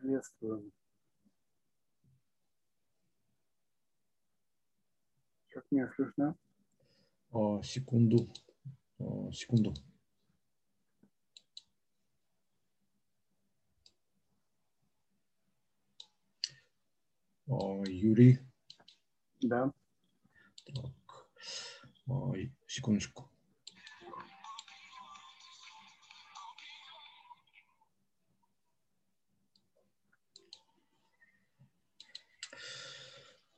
Приветствую. Как меня слышно? А, секунду. А, секунду. А, Юрий. Да. Так. А, секундочку.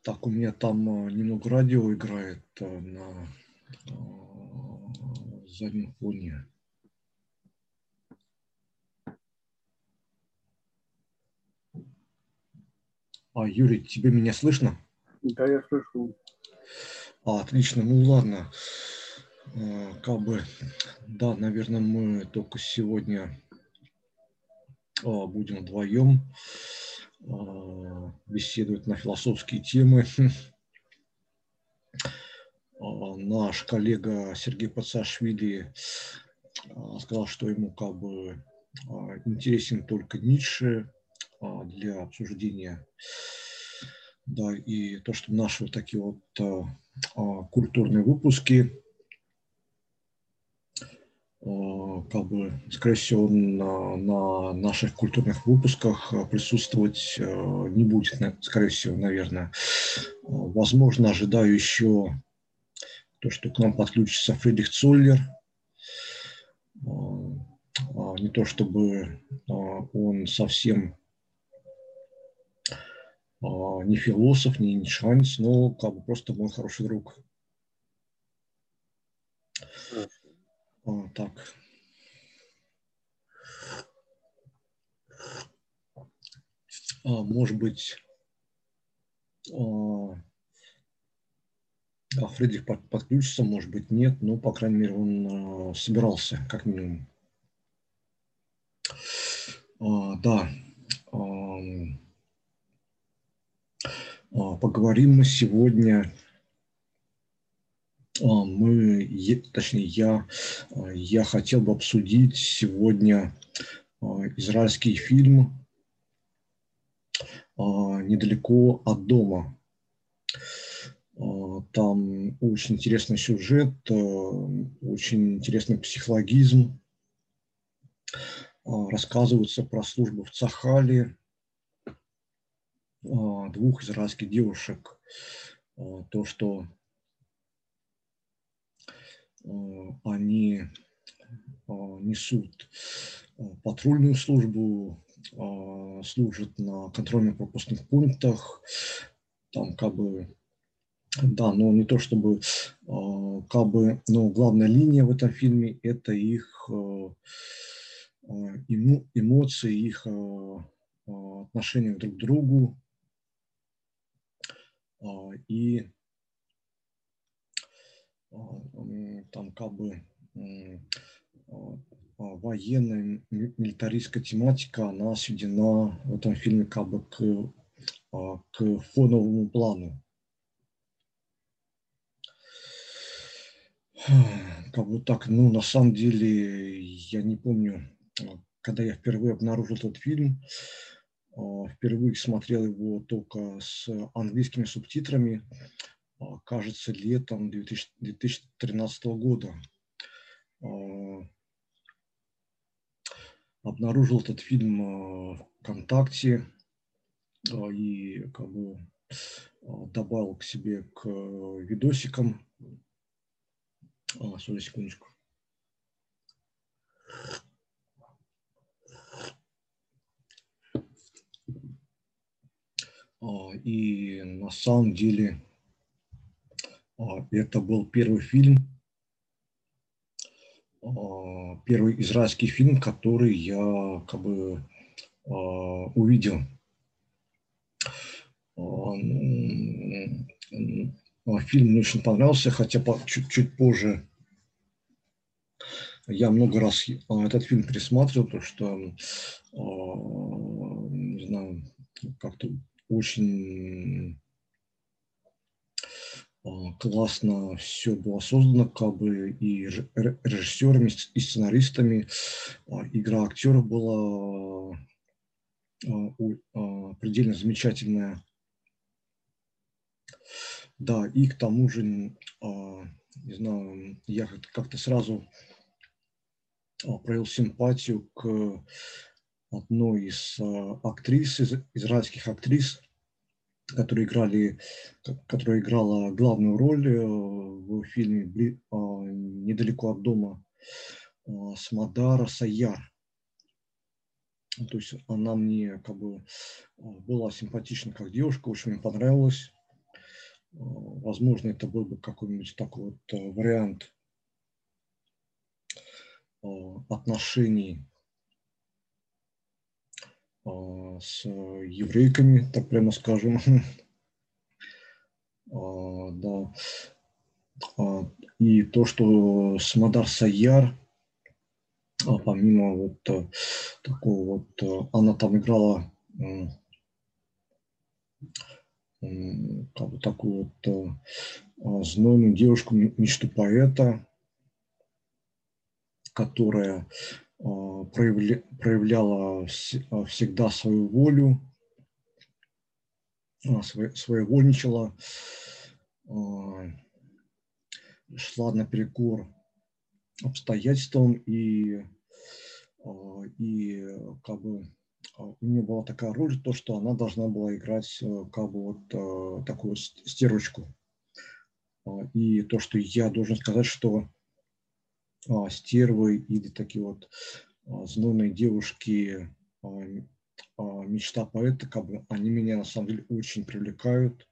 Так, у меня там а, немного радио играет а, на а, заднем фоне. А, Юрий, тебе меня слышно? Да, я слышу. А, отлично, ну ладно. Как бы, да, наверное, мы только сегодня будем вдвоем. А, беседует на философские темы. А, наш коллега Сергей Пацашвили а, сказал, что ему как бы интересен только Ницше для обсуждения. Да, и то, что наши вот такие вот культурные выпуски Э, как бы, скорее всего, на, на наших культурных выпусках э, присутствовать э, не будет, скорее всего, наверное. Возможно, ожидаю еще то, что к нам подключится Фридрих Цоллер. Не то чтобы он совсем не философ, не нишанец, но как бы просто мой хороший друг. О, так. А, может быть, а, Фредерик подключится, может быть, нет, но, по крайней мере, он а, собирался, как минимум. А, да. А, а, поговорим мы сегодня а, мы, точнее, я, а, я хотел бы обсудить сегодня а, израильский фильм «Недалеко от дома». Там очень интересный сюжет, очень интересный психологизм. Рассказывается про службу в Цахале двух израильских девушек. То, что они э, несут э, патрульную службу, служат на контрольно-пропускных пунктах, там как бы, да, но не то чтобы, как бы, но главная линия в этом фильме – это их эмоции, их отношения друг к другу, и там как бы военная милитаристская тематика, она сведена в этом фильме как бы к, а, к фоновому плану. Как бы так, ну, на самом деле, я не помню, когда я впервые обнаружил этот фильм, а, впервые смотрел его только с английскими субтитрами, а, кажется, летом 2013 года. А, обнаружил этот фильм а, ВКонтакте и как бы добавил к себе к видосикам. А, сори, секундочку. И на самом деле а, это был первый фильм, а, первый израильский фильм, который я как бы а, увидел. Фильм мне очень понравился, хотя чуть-чуть позже я много раз этот фильм пересматривал, потому что, не знаю, как-то очень а, классно все было создано, как бы и режиссерами, и сценаристами. А, игра актеров была предельно замечательная. Да, и к тому же, не знаю, я как-то сразу проявил симпатию к одной из актрис, из израильских актрис, которые играли, которая играла главную роль э, в фильме «Недалеко от дома» Смадара Саяр. То есть она мне как бы была симпатична как девушка, очень мне понравилась. Возможно, это был бы какой-нибудь такой вот э, вариант отношений с еврейками, так прямо скажем. Да. И то, что Самадар Саяр, помимо вот э, такого вот, э, она там играла как бы такую вот э, знойную девушку, мечту поэта, которая проявляла всегда свою волю, своевольничала, шла наперекор обстоятельствам и, и как бы у нее была такая роль, то, что она должна была играть как бы вот такую стерочку. И то, что я должен сказать, что а, стервы или такие вот а, знойные девушки, а, мечта поэта, как бы они меня на самом деле очень привлекают.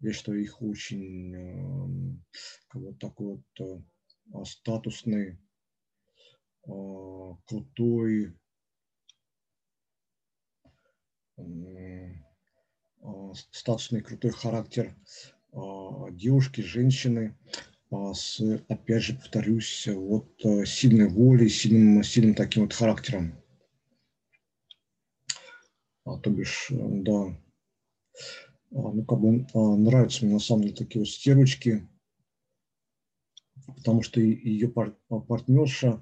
Я считаю их очень как бы такой вот статусный, крутой, статусный крутой характер девушки, женщины, а, с, опять же, повторюсь, вот э, сильной волей, сильным, сильным таким вот характером. А, то бишь, э, да, а, ну, как бы а, нравятся мне на самом деле такие вот стервочки, потому что ее пар, партнерша,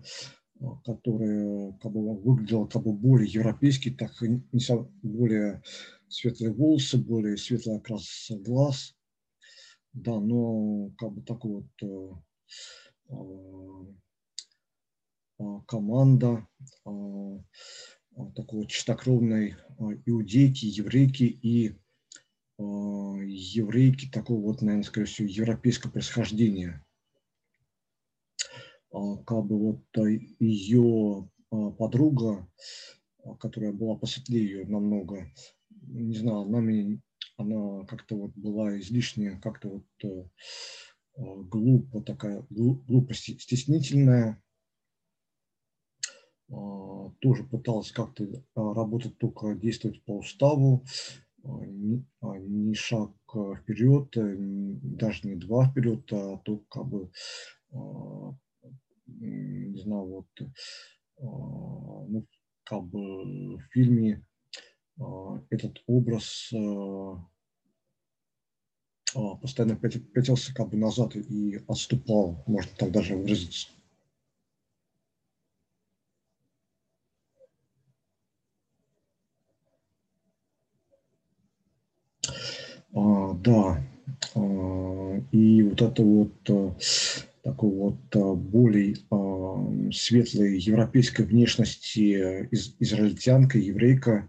которая как бы выглядела как бы более европейски, так и более светлые волосы, более светлый окрас глаз – да, но как бы такой вот э, э, команда э, такой вот чистокровной иудейки, еврейки и еврейки такого вот, наверное, скорее всего, европейского происхождения. Как бы вот ее подруга, которая была посветлее ее намного, не знаю, она мне она как-то вот была излишне, как-то вот э, э глупо такая, глупо стеснительная. Э, тоже пыталась как-то э, работать только действовать по уставу, э, а ни шаг вперед, даже не два вперед, а то как бы, не знаю, вот, ну, как бы в фильме а, этот образ а, а, постоянно пятился как бы назад и отступал, можно так даже выразиться. А, да, а, и вот это вот такой вот более а, светлой европейской внешности из, израильтянка, еврейка,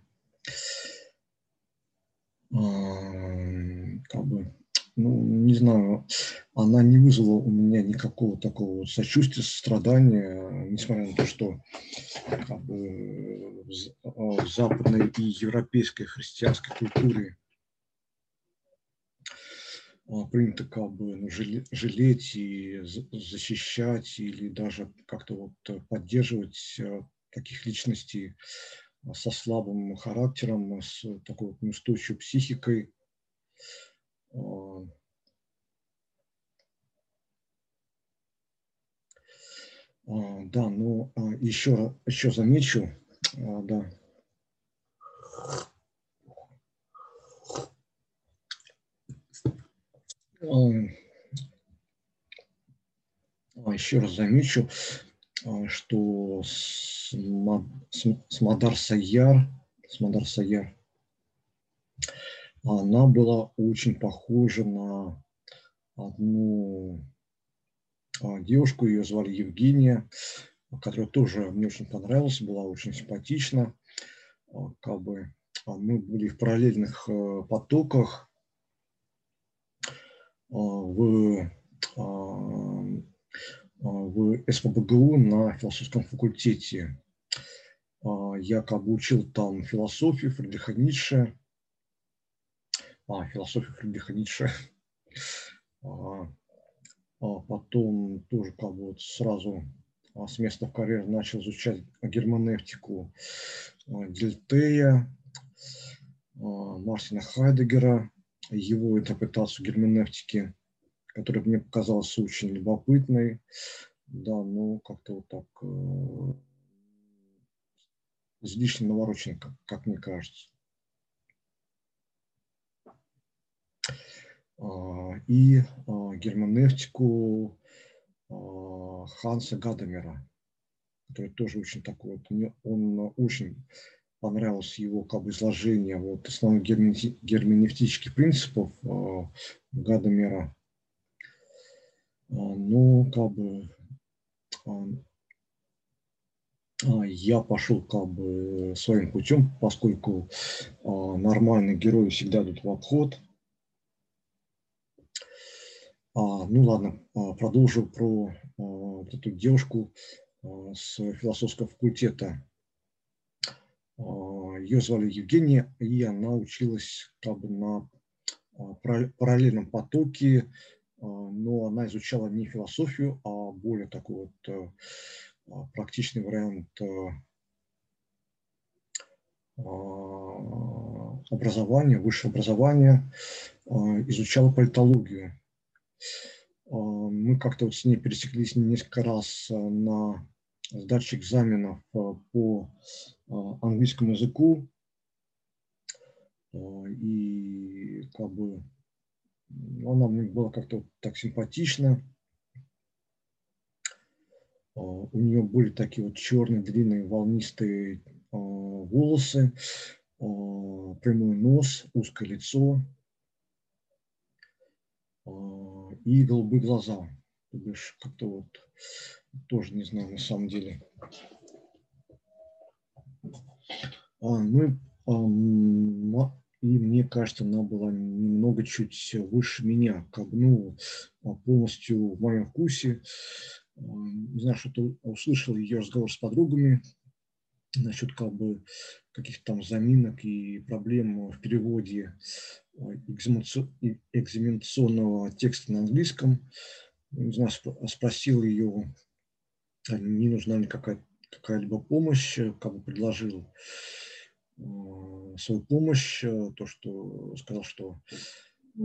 как бы, ну, не знаю, она не вызвала у меня никакого такого сочувствия, сострадания, несмотря на то, что как бы, в западной и европейской христианской культуре а, принято как бы ну, жалеть и защищать или даже как-то вот поддерживать а, таких личностей, со слабым характером, с такой вот неустойчивой психикой. А, а, да, ну еще, а, еще замечу, да. Еще раз замечу, что Смадар Саяр Смадар Саяр. Она была очень похожа на одну а, девушку, ее звали Евгения, которая тоже мне очень понравилась, была очень симпатична. А, как бы а, мы были в параллельных э, потоках в, в СПБГУ на философском факультете. Я как бы учил там философию Фридриха Ницше, а, философию Фридриха Ницше, а, а потом тоже как бы вот сразу а, с места в карьеру начал изучать германевтику а, Дельтея, Мартина Хайдегера, его интерпретацию герменевтики, которая мне показалась очень любопытной. Да, ну как-то вот так э, излишне наворочен, как, как мне кажется. А, и а, герменевтику а, Ханса Гадамера, который тоже очень такой, вот, мне он очень понравилось его как бы изложение вот основных герменевтических принципов Гадамера. Ну, как бы я пошел как бы своим путем, поскольку нормальные герои всегда идут в обход – а, ну ладно, а, продолжу про а, вот эту девушку с философского факультета. Ее звали Евгения, и она училась как бы на параллельном потоке, но она изучала не философию, а более такой вот практичный вариант образования, высшего образования, изучала политологию. А, мы как-то вот с ней пересеклись несколько раз а, на сдаче экзаменов а, по английскому языку. И как бы она мне была как-то так симпатична. У нее были такие вот черные, длинные, волнистые волосы, прямой нос, узкое лицо и голубые глаза. То бишь, как-то вот тоже не знаю на самом деле. А, ну, а, и мне кажется, она была немного чуть выше меня, как ну, а, полностью в моем вкусе. А, не знаю, что-то услышал ее разговор с подругами насчет как бы каких-то там заминок и проблем в переводе экзаменационного текста на английском. Не знаю, спросил ее, а не нужна ли какая- какая-либо помощь, как бы предложил свою помощь, э, то, что сказал, что э,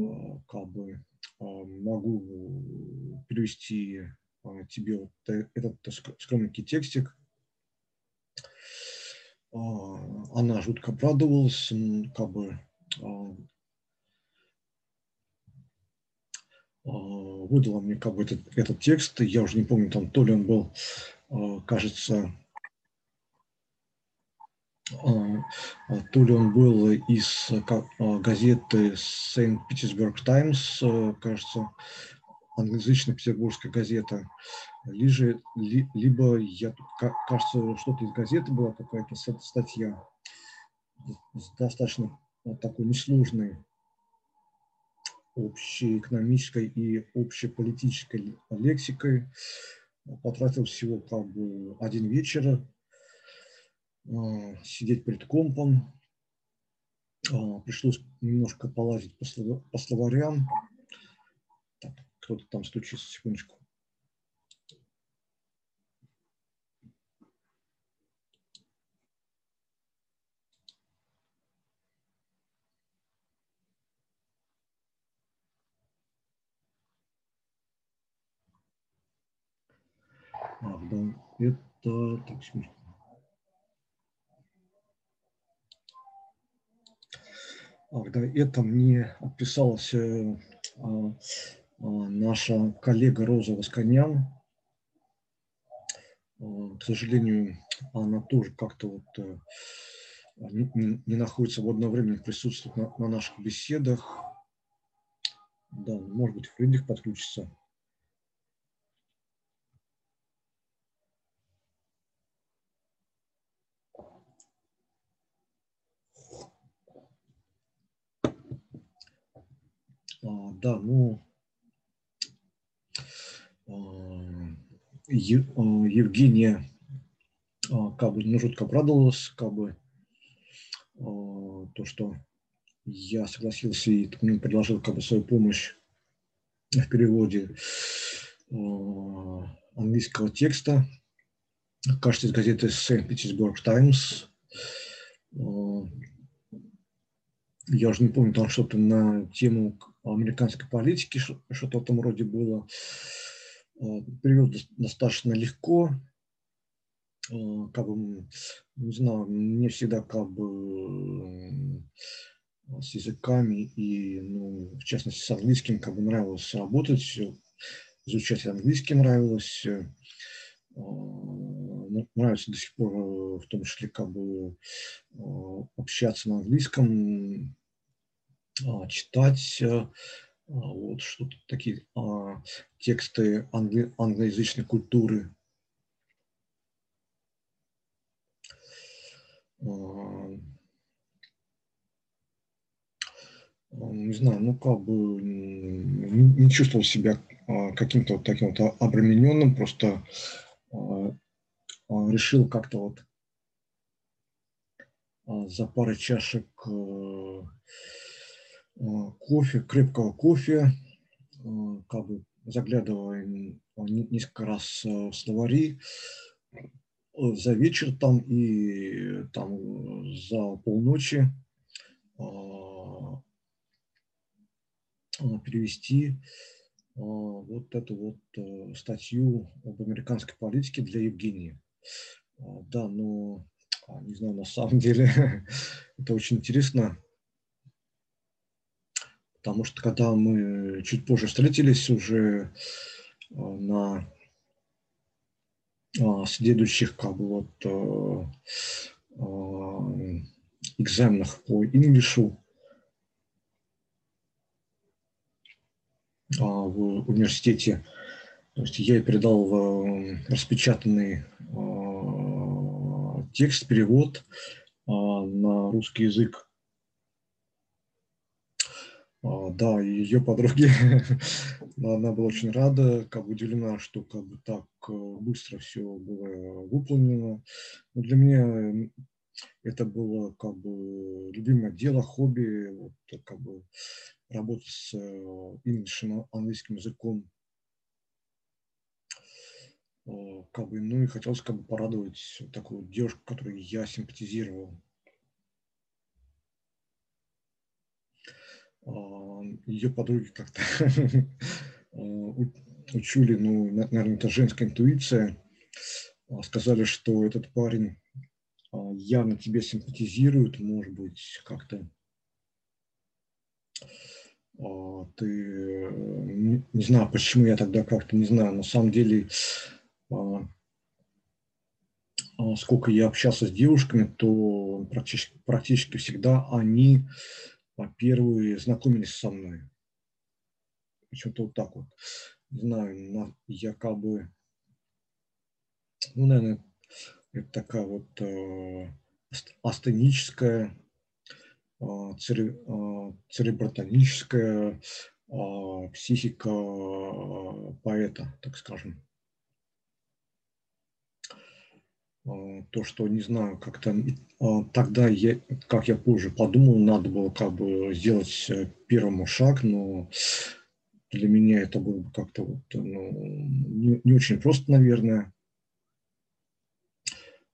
как бы могу перевести тебе вот этот скромненький текстик. Она жутко обрадовалась, как бы выдала мне как бы этот, этот текст. Я уже не помню, там то ли он был, кажется, то ли он был из газеты Saint Petersburg Times, кажется, англоязычная петербургская газета, либо, либо я, кажется, что-то из газеты была какая-то статья, достаточно такой несложный общеэкономической и общеполитической лексикой. Потратил всего как бы один вечер а, сидеть перед компом. А, пришлось немножко полазить по словарям. кто-то там стучится, секундочку. Правда, это... Так, Ах, да, это мне отписалась э, а, а, наша коллега Роза Восконян. А, к сожалению, она тоже как-то вот э, не, не, находится в одно время, присутствует на, на наших беседах. Да, может быть, Фридрих подключится. Да, ну, а, а, Евгения как бы ну, жутко обрадовалась, как бы то, что я согласился и предложил как бы свою помощь в переводе английского текста, кажется, из газеты Санкт-Петербург Таймс. Я уже не помню, там что-то на тему американской политики, что-то в этом роде было. Э, Привел достаточно легко, э, как бы, не знаю, мне всегда как бы с языками и, ну, в частности, с английским как бы нравилось работать, изучать английский нравилось, э, нравится до сих пор, в том числе, как бы общаться на английском, а, читать э, а, вот что-то такие а, тексты англи, англоязычной культуры. Не знаю, ну как бы не чувствовал себя каким-то вот таким вот обремененным, просто решил как-то вот за парой чашек Э, кофе, крепкого кофе, э, как бы заглядывая несколько раз э, в словари, за вечер там и там за полночи перевести вот эту вот статью об американской политике для Евгении. Да, но не знаю, на самом деле это очень интересно потому что когда мы чуть позже встретились уже э, на а, следующих как бы вот э, э, экзаменах по инглишу а, в университете. То есть я передал распечатанный текст, перевод на русский язык да, ее подруги, она была очень рада, как бы удивлена, что как бы так э, быстро все было выполнено. Но для меня это было как бы любимое дело, хобби, вот, как бы работать с инглишем, английским языком. А, как бы, ну и хотелось как бы порадовать такую девушку, которой я симпатизировал. Ее подруги как-то а, учили, ну, наверное, это женская интуиция, а, сказали, что этот парень а, явно тебе симпатизирует, может быть, как-то ты, не, не знаю, почему я тогда как-то, не знаю, на самом деле, сколько я общался с девушками, то практически, практически всегда они первые знакомились со мной. Почему-то вот так вот. Не знаю, я как бы, ну, наверное, это такая вот э, астеническая, э, цере, э, церебротоническая э, психика э, поэта, так скажем. А, то, что, не знаю, как-то а, тогда, я, как я позже подумал, надо было как бы сделать э, первому шаг, но для меня это было как-то вот, ну, не, не очень просто, наверное,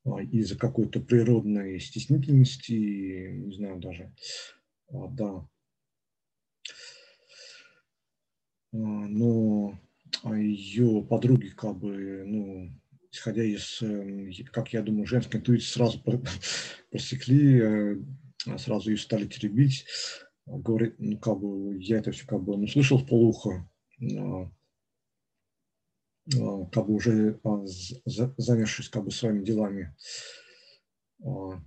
а, из-за какой-то природной стеснительности, не знаю даже, да. Но ее подруги как бы, ну, исходя из, эм, как я думаю, женской интуиции, сразу просекли, э, сразу ее стали теребить. Говорит, ну, как бы, я это все как бы ну, слышал в полухо, как бы уже а, занявшись как бы своими делами. То,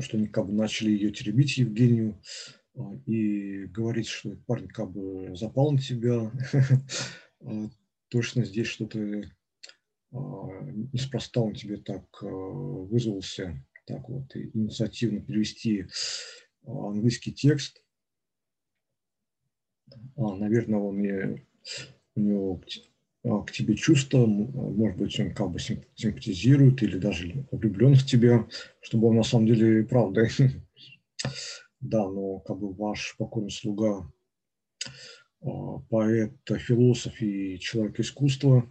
что они как бы начали ее теребить, Евгению, и говорить, что парень как бы запал на тебя. Точно здесь что-то неспроста он тебе так вызвался, так вот, инициативно перевести английский текст. Наверное, он мне, у него а, к тебе чувства, может быть, он как бы симпатизирует или даже влюблен в тебя, чтобы он на самом деле правда. Да, но как бы ваш покойный слуга, а, поэт, философ и человек искусства,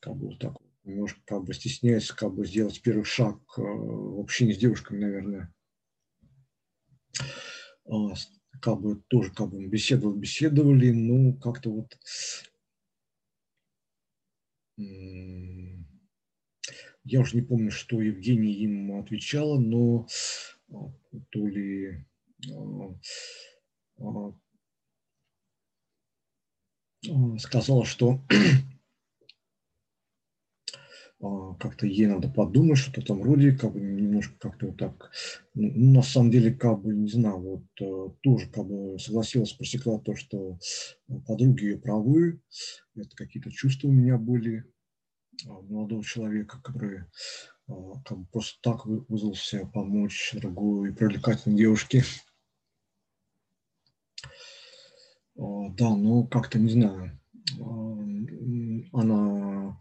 как бы вот так немножко как бы стесняется как бы сделать первый шаг а, в общении с девушками, наверное. Как бы тоже как бы беседовали, беседовали, ну как-то вот я уже не помню, что Евгения им отвечала, но а, то ли а, а, сказала, что как-то ей надо подумать, что-то там вроде, как бы немножко как-то вот так, ну, на самом деле, как бы, не знаю, вот э, тоже как бы согласилась, просекла то, что подруги ее правы, это какие-то чувства у меня были молодого человека, который как бы просто так вызвался помочь другой привлекательной девушке. Да, но как-то не знаю, она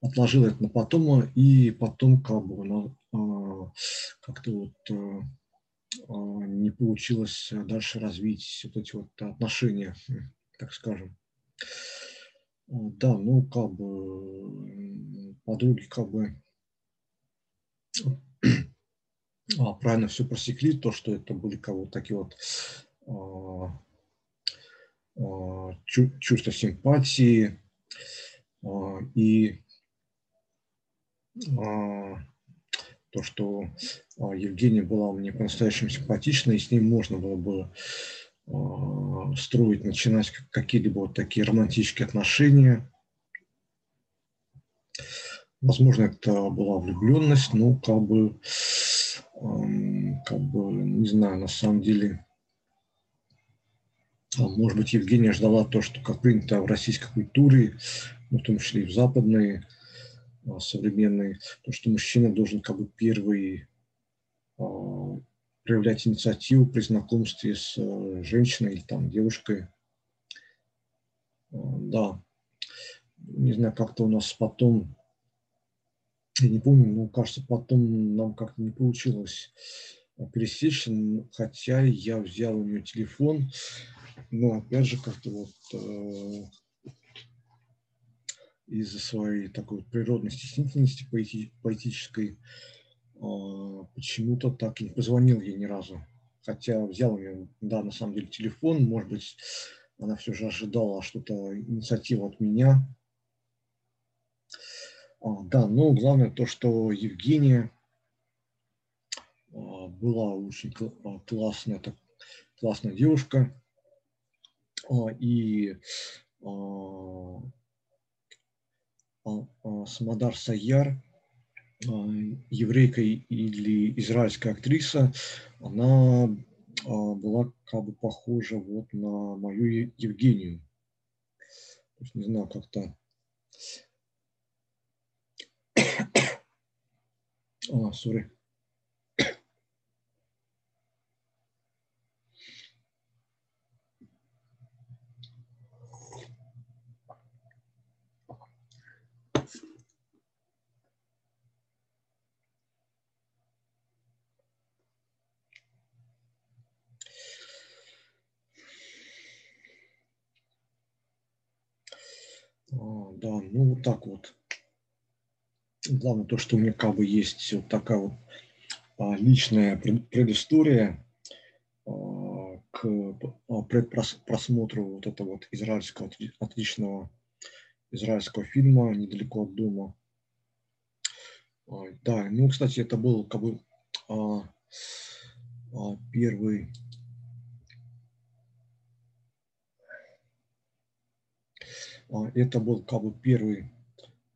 отложила это на потом, и потом как бы она а, как-то вот а, а, не получилось дальше развить вот эти вот отношения, так скажем. Да, ну как бы подруги как бы правильно все просекли, то, что это были кого такие вот чувства симпатии и а, то, что а, Евгения была мне по-настоящему симпатична, и с ней можно было бы а, строить, начинать какие-либо вот такие романтические отношения. Возможно, это была влюбленность, но как бы, как бы, не знаю, на самом деле, может быть, Евгения ждала то, что, как принято в российской культуре, ну, в том числе и в западной, а, современный, то, что мужчина должен как бы первый а, проявлять инициативу при знакомстве с э, женщиной или там девушкой. А, да, не знаю, как-то у нас потом, я не помню, но кажется, потом нам как-то не получилось пересечься, хотя я взял у нее телефон, но опять же как-то вот из-за своей такой природной стеснительности поэти, поэтической а, почему-то так и не позвонил ей ни разу. Хотя взял у нее, да, на самом деле телефон, может быть, она все же ожидала что-то, инициативу от меня. А, да, но главное то, что Евгения а, была очень классная, так, классная девушка. И а, а, Самадар Саяр, а, еврейка или израильская актриса, она была как бы похожа вот на мою Евгению. То есть, не знаю, как-то... А, сори. Да, ну вот так вот. Главное то, что у меня как бы есть вот такая вот а, личная предыстория а, к а, предпросмотру вот этого вот израильского отличного израильского фильма «Недалеко от дома». Да, ну, кстати, это был как бы первый это был как бы первый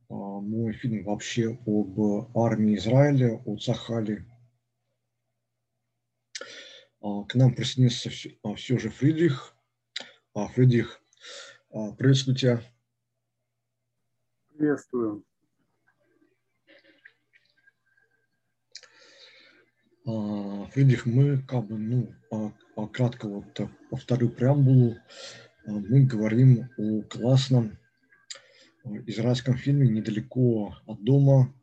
мой фильм вообще об армии Израиля, о Цахале. к нам присоединился все, все же Фридрих. Фридрих, приветствую тебя. Приветствую. Фридрих, мы как бы, ну, кратко вот повторю преамбулу. Мы говорим о классном израильском фильме «Недалеко от дома»,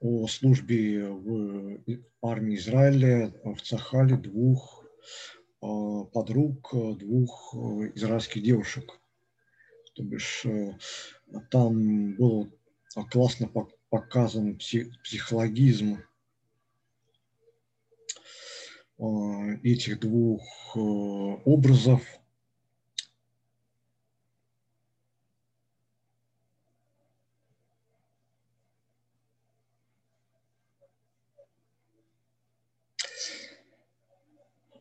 о службе в армии Израиля в Цахале двух подруг, двух израильских девушек. То бишь там было классно показан психологизм этих двух образов –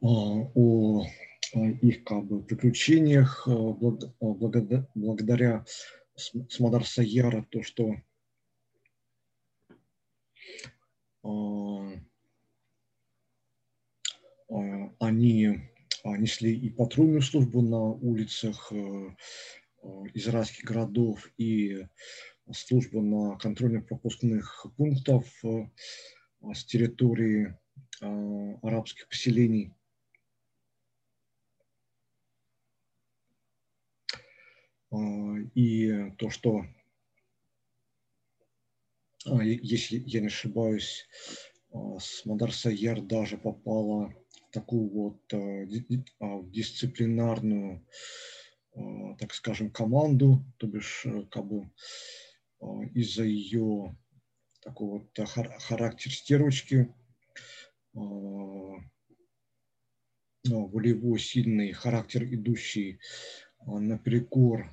о их как бы приключениях благодаря, благодаря Смодар Саяра, то, что они несли и патрульную службу на улицах израильских городов, и службу на контрольно-пропускных пунктах с территории арабских поселений. И то, что, а, если я не ошибаюсь, а, с Мадар Сайер даже попала в такую вот дисциплинарную, так скажем, команду, то бишь как бы из-за ее такого вот характеристировочки волевой, сильный характер, идущий наперекор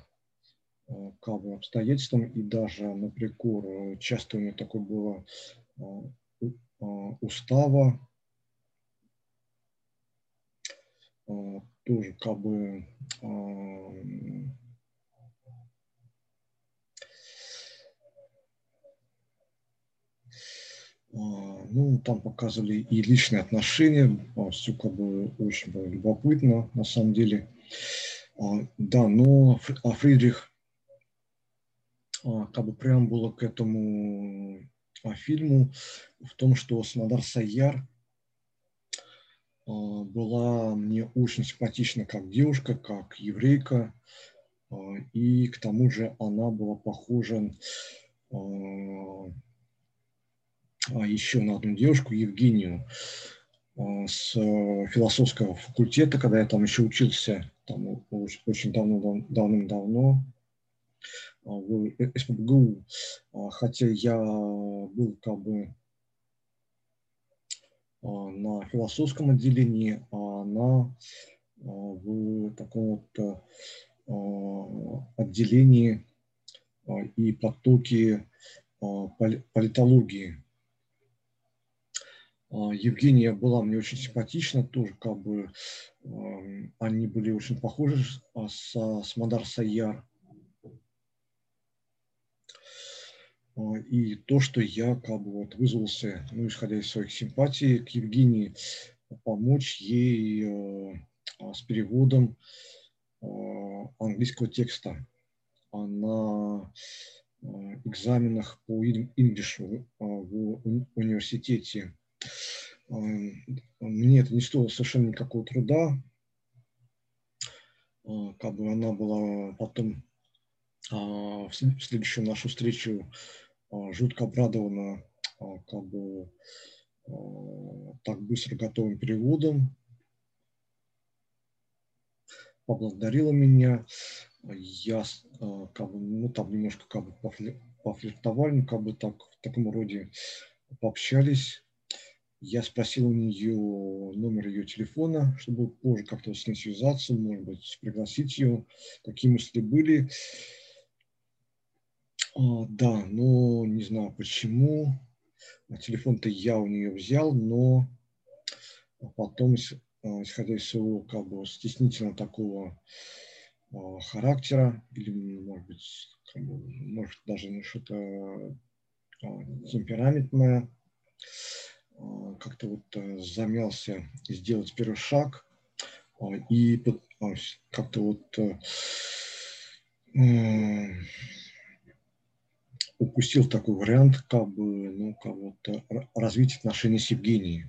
Э, как бы обстоятельствам. И даже наперекор э, часто такое было э, устава, тоже как бы ну, там показывали и личные отношения, все как бы очень было любопытно, на самом деле. Да, но Фридрих а, как бы преамбула к этому а, фильму в том, что Самадар Саяр а, была мне очень симпатична как девушка, как еврейка, и к тому же она была похожа еще на одну девушку, Евгению, с философского факультета, когда я там еще учился, там очень давно, давным-давно, а, в СПБГУ, а, хотя я был как бы а, на философском отделении, а она в таком вот отделении и потоке политологии. Евгения была мне очень симпатична, тоже как бы они были очень похожи с, с Мадар Саяр. А, и то, что я как бы вот вызвался, ну, исходя из своих симпатий, к Евгении, помочь ей э, а, с переводом английского текста на э, экзаменах по инглишу в университете. Мне это не стоило совершенно никакого труда. Как бы она была потом в следующую нашу встречу а, жутко обрадована а, как бы а, так быстро готовым переводом. Поблагодарила меня. Я как бы, ну, там немножко как бы пофлиртовали, ну, как бы так, в таком роде пообщались. Я спросил у нее номер ее телефона, чтобы позже как-то с ней связаться, может быть, пригласить ее. Какие мысли были. А, да, но не знаю почему. Телефон-то я у нее взял, но потом, а, исходя из своего как бы стеснительного такого а, характера, или, может быть, как бы, может даже что-то темпераментное, как-то вот замялся сделать первый шаг и как-то вот упустил такой вариант, как бы, ну, вот развить отношения с Евгенией.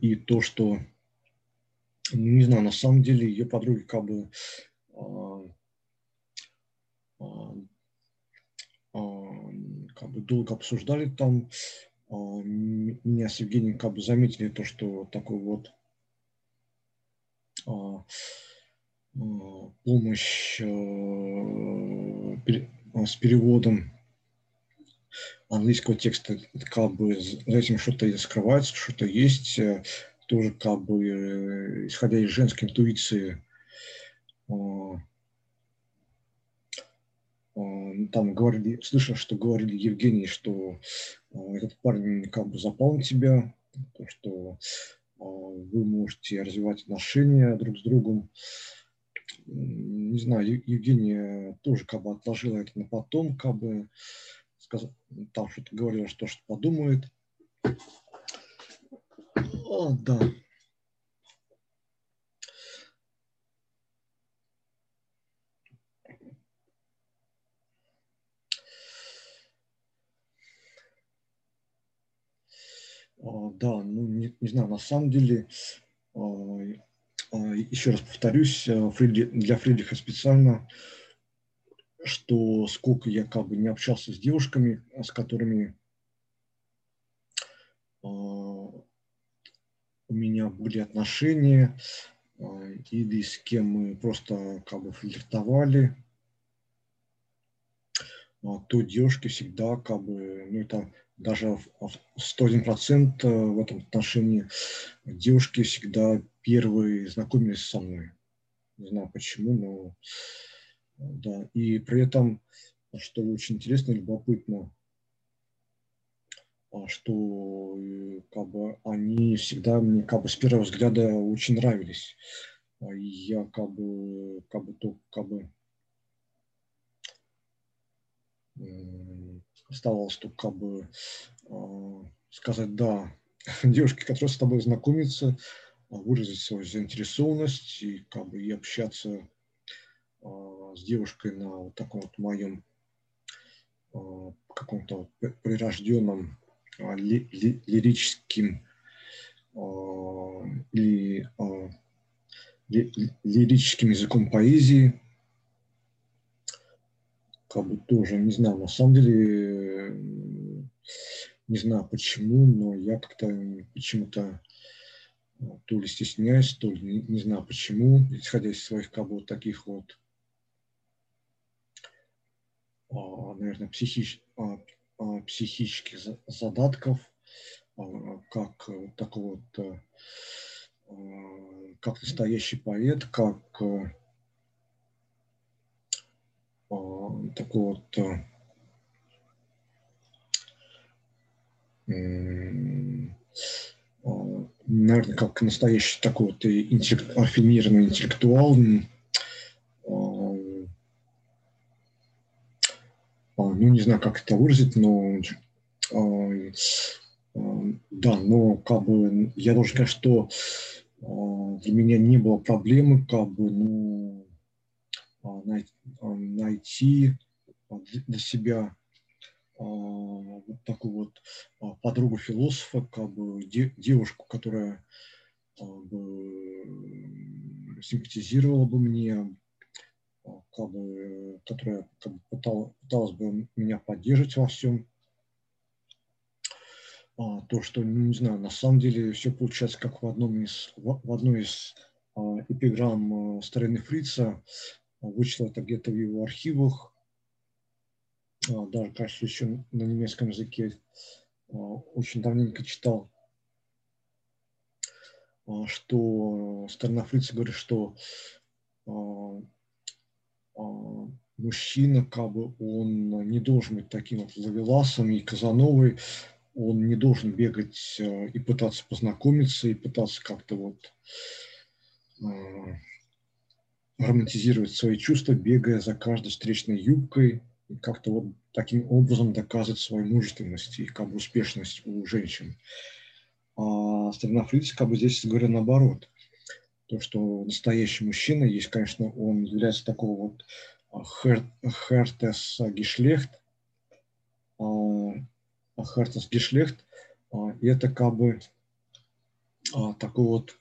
и то, что, не знаю, на самом деле ее подруги как бы а, а, а, как бы долго обсуждали там, меня с Евгением как бы заметили то, что такой вот помощь с переводом английского текста как бы за этим что-то скрывается, что-то есть, э, тоже как бы э, исходя из женской интуиции э, там говорили, слышно, что говорили Евгений, что этот парень как бы запал на тебя, то, что вы можете развивать отношения друг с другом. Не знаю, Евгения тоже как бы отложила это на потом, как бы сказал, там что-то говорила, что что подумает. О, да. Да, ну не, не знаю, на самом деле, еще раз повторюсь, а, для Фридриха специально что сколько я как бы не общался с девушками, с которыми э, у меня были отношения, э, или с кем мы просто как бы флиртовали, э, то девушки всегда как бы, ну это даже в 101% в этом отношении девушки всегда первые знакомились со мной. Не знаю почему, но да, и при этом, что очень интересно и любопытно, а, что э, как бы, они всегда мне как бы с первого взгляда очень нравились. А, и я как бы, как бы, то, как бы оставалось только как бы а, сказать «да». Девушки, которые с тобой знакомятся, выразить свою заинтересованность и как бы и общаться а, с девушкой на вот таком вот моем а, каком-то прирожденном а, ли, ли, лирическим ли, ли, лирическим языком поэзии, как бы тоже, не знаю, на самом деле, не знаю почему, но я как-то почему-то то ли стесняюсь, то ли не, не знаю почему, исходя из своих как бы вот таких вот наверное, психич, психических задатков, как э, такой вот, э, как настоящий поэт, как э, такой вот наверное, как настоящий такой вот интеллект, аффинированный интеллектуал, ну не знаю, как это выразить, но э, э, да, но как бы я должен сказать, что э, для меня не было проблемы как бы ну, найти, для себя такую вот подругу философа, как бы девушку, которая бы симпатизировала бы мне, как бы, которая как бы, пыталась, бы меня поддерживать во всем. А, то, что, ну, не знаю, на самом деле все получается как в, одном из, в, в одной из а, эпиграмм а, старины Фрица, а, вычитал это где-то в его архивах, а, даже, кажется, еще на немецком языке а, очень давненько читал, а, что старина Фрица говорит, что а, мужчина, как бы он не должен быть таким вот ловеласом и Казановой, он не должен бегать и пытаться познакомиться, и пытаться как-то вот романтизировать свои чувства, бегая за каждой встречной юбкой, и как-то вот таким образом доказывать свою мужественность и как бы успешность у женщин. А старина Фриц как бы здесь говорю наоборот. То, что настоящий мужчина есть, конечно, он является такого вот Хертес Гишлехт, Хертес Гишлехт, и это как бы а, такой вот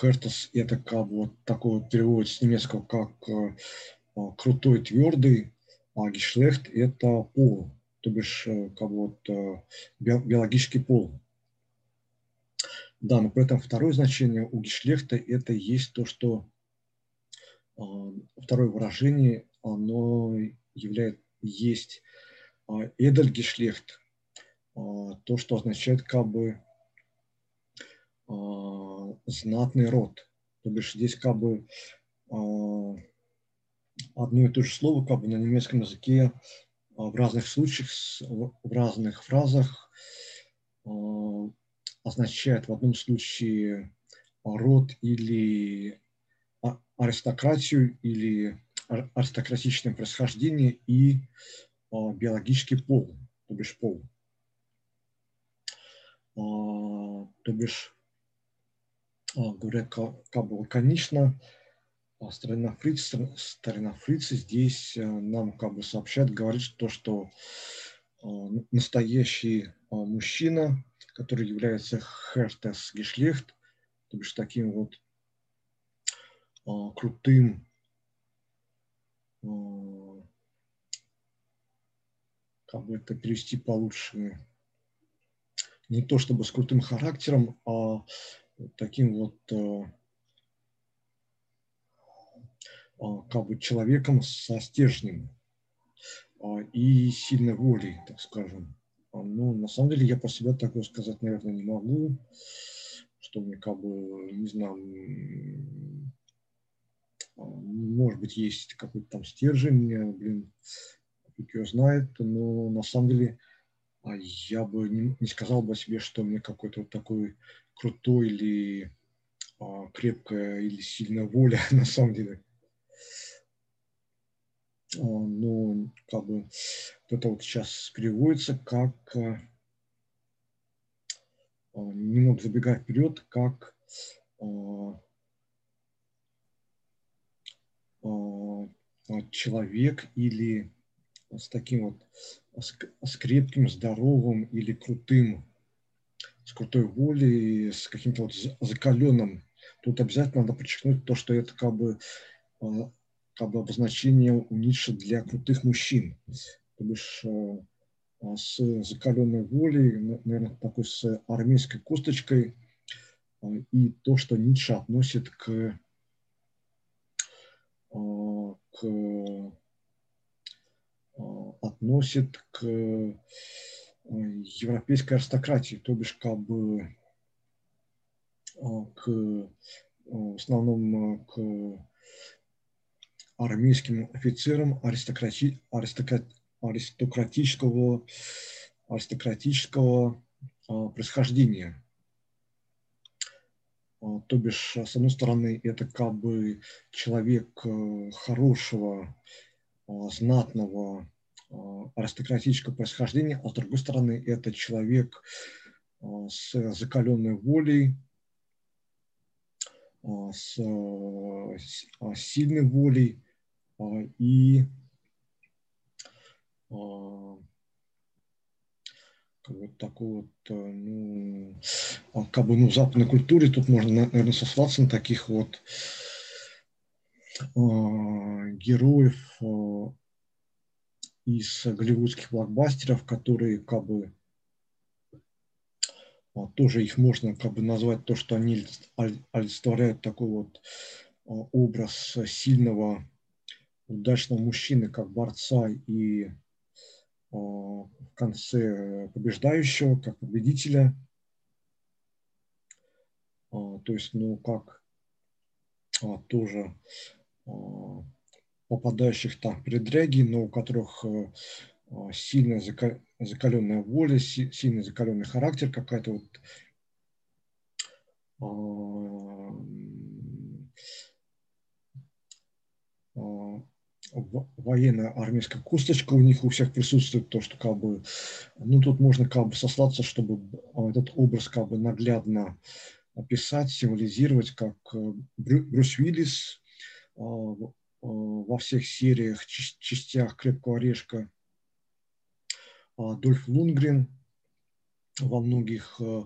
Хертес это как бы вот такой вот перевод с немецкого как э, крутой, твердый, а Гишлехт это пол, то бишь э, как бы вот э, биологический пол. Да, но при этом второе значение у Гишлехта это есть то, что второе выражение, оно является, есть Эдель Гишлехт, то, что означает как бы а, знатный род. То бишь здесь как бы а, одно и то же слово как бы на немецком языке а, в разных случаях, в разных фразах означает в одном случае род или аристократию или аристократичное происхождение и биологический пол, то бишь пол. То бишь а, говоря как бы лаконично, а, старинофрицы, старинофрицы здесь э, нам как бы сообщают, говорит то, что а, настоящий мужчина, который является Хертес Гешлехт, то бишь таким вот крутым как бы это перевести получше, не то чтобы с крутым характером, а таким вот э, а, как бы человеком со стержнем а, и сильной волей, так скажем. А, ну, на самом деле я про себя такое сказать, наверное, не могу, что мне как бы, не знаю, может быть, есть какой-то там стержень, блин, фиг его знает, но на самом деле я бы не, не сказал бы себе, что мне какой-то вот такой крутой или а, крепкая или сильная воля на самом деле. Но как бы это вот сейчас переводится как а, а немного забегая вперед, как человек или с таким вот с, крепким, здоровым или крутым с крутой волей, с каким-то вот закаленным. Тут обязательно надо подчеркнуть то, что это как бы, как бы обозначение у Ницше для крутых мужчин. То бишь а, а, с закаленной волей, наверное, такой с армейской косточкой, и то, что Ницше относит к, к относит к европейской аристократии, то бишь как бы а, к а, в основном а, к армейским офицерам аристократи, аристократ, аристократического, аристократического происхождения. То бишь, с одной стороны, это как бы человек хорошего, знатного, Э, аристократического происхождения, а с другой стороны это человек э, с закаленной волей, э, с сильной волей и вот такой вот, ну, как бы, ну, западной культуре тут можно, наверное, сослаться на таких вот героев из голливудских блокбастеров, которые как бы а, тоже их можно как бы назвать то, что они олицетворяют такой вот а, образ сильного, удачного мужчины, как борца и а, в конце побеждающего, как победителя. То есть, ну, как тоже попадающих там передряги, но у которых сильная закаленная воля, сильный закаленный характер, какая-то вот военная армейская косточка у них у всех присутствует, то, что как бы, ну, тут можно как бы сослаться, чтобы этот образ как бы наглядно описать, символизировать, как э, Брюс Уиллис а, а, во всех сериях, частях «Крепкого орешка», а, Дольф Лунгрен во многих э,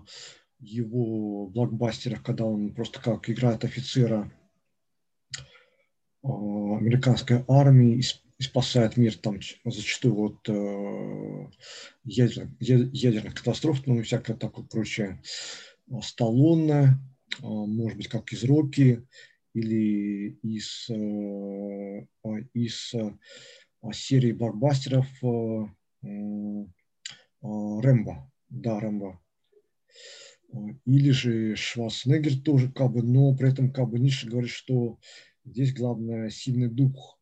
его блокбастерах, когда он просто как играет офицера американской армии и спасает мир там зачастую от э, ядерных, ядерных катастроф, ну и всякое такое прочее. Сталлоне, а, может быть, как из Рокки или из, э, из серии барбастеров Рэмбо, да, Рэмбо. Или же Шварценеггер тоже как бы, но при этом как бы Ниша говорит, что здесь главное сильный дух.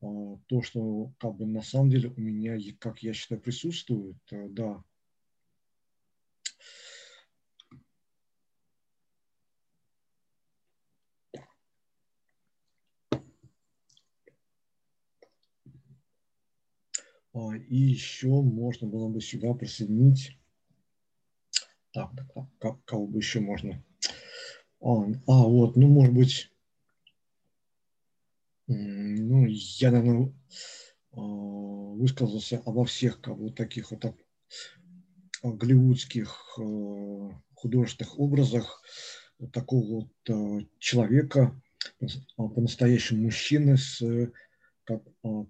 То, что как бы на самом деле у меня, как я считаю, присутствует, э, да, А, и еще можно было бы сюда присоединить. Так, так кого бы еще можно? А, а, вот, ну, может быть, ну, я, наверное, а, высказался обо всех вот таких вот голливудских художественных образах. Такого вот человека, по-настоящему мужчины с как, а,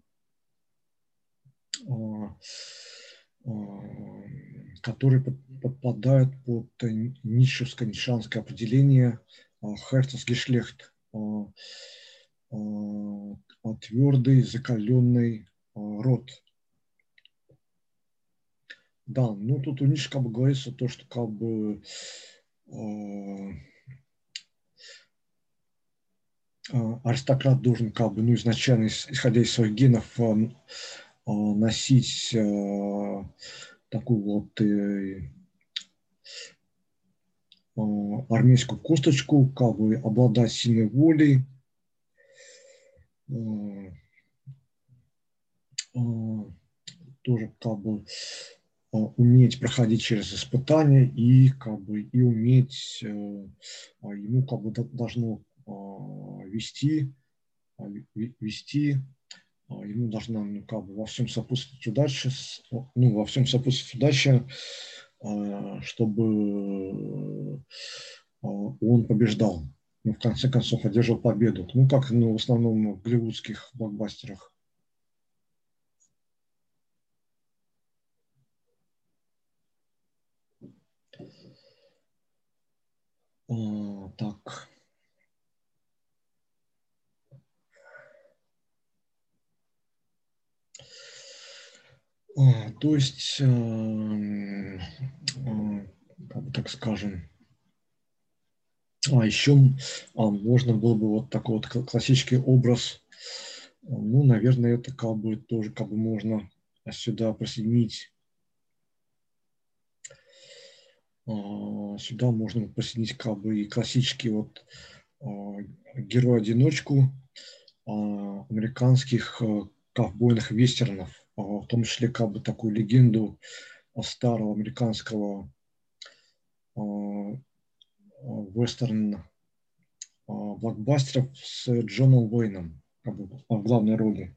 а, которые подпадают под ницшевско-нишанское определение Херцогешлехт, твердый, закаленный род. Да, ну тут у Ницше как бы говорится то, что как бы аристократ должен как бы, ну, изначально, исходя из своих генов, носить такую вот э, армейскую косточку, как бы обладать сильной волей, тоже как бы уметь проходить через испытания и как бы и уметь э, ему как бы должно вести вести а, ему должна ну, как бы во всем сопутствовать удача, ну, во всем сопутствовать удача, а, чтобы а, он побеждал. Ну, в конце концов, одержал победу. Ну, как ну, в основном в голливудских блокбастерах. А, так. А, то есть, эм, э, так скажем, а еще а, можно было бы вот такой вот классический образ, ну, наверное, это как бы тоже как бы можно сюда присоединить. А, сюда можно присоединить как бы и классический вот герой-одиночку американских ковбойных вестернов – в том числе как бы такую легенду старого американского вестерн блокбастеров с Джоном Уэйном в главной роли.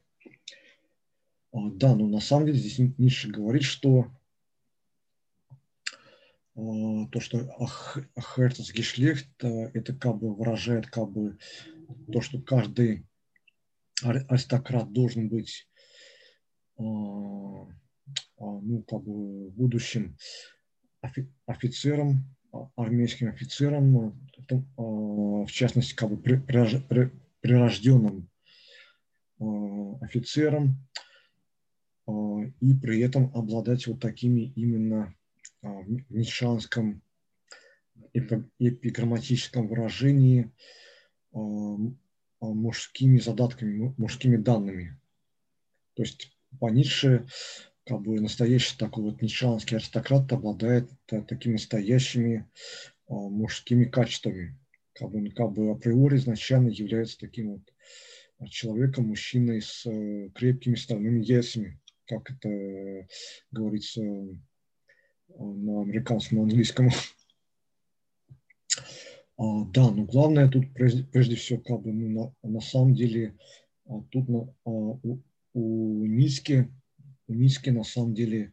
Да, но на самом деле здесь Ницше говорит, что то, что Хертес Гешлехт, это как бы выражает как бы то, что каждый аристократ должен быть а, а, ну, как бы будущим офицером, а, армейским офицером, в частности, как бы прирожденным офицером, и при этом обладать вот такими именно в нишанском эпиграмматическом выражении мужскими задатками, мужскими данными. То есть по Ницше как бы настоящий такой вот нишанский аристократ обладает такими настоящими мужскими качествами. Как бы, как бы априори изначально является таким вот человеком, мужчиной с э, крепкими стальными яйцами, как это говорится на американском, на английском. А, да, но главное тут прежде, прежде всего, как бы, ну, на, на самом деле, а, тут на, а, у, у Ницки, у Ницки на самом деле,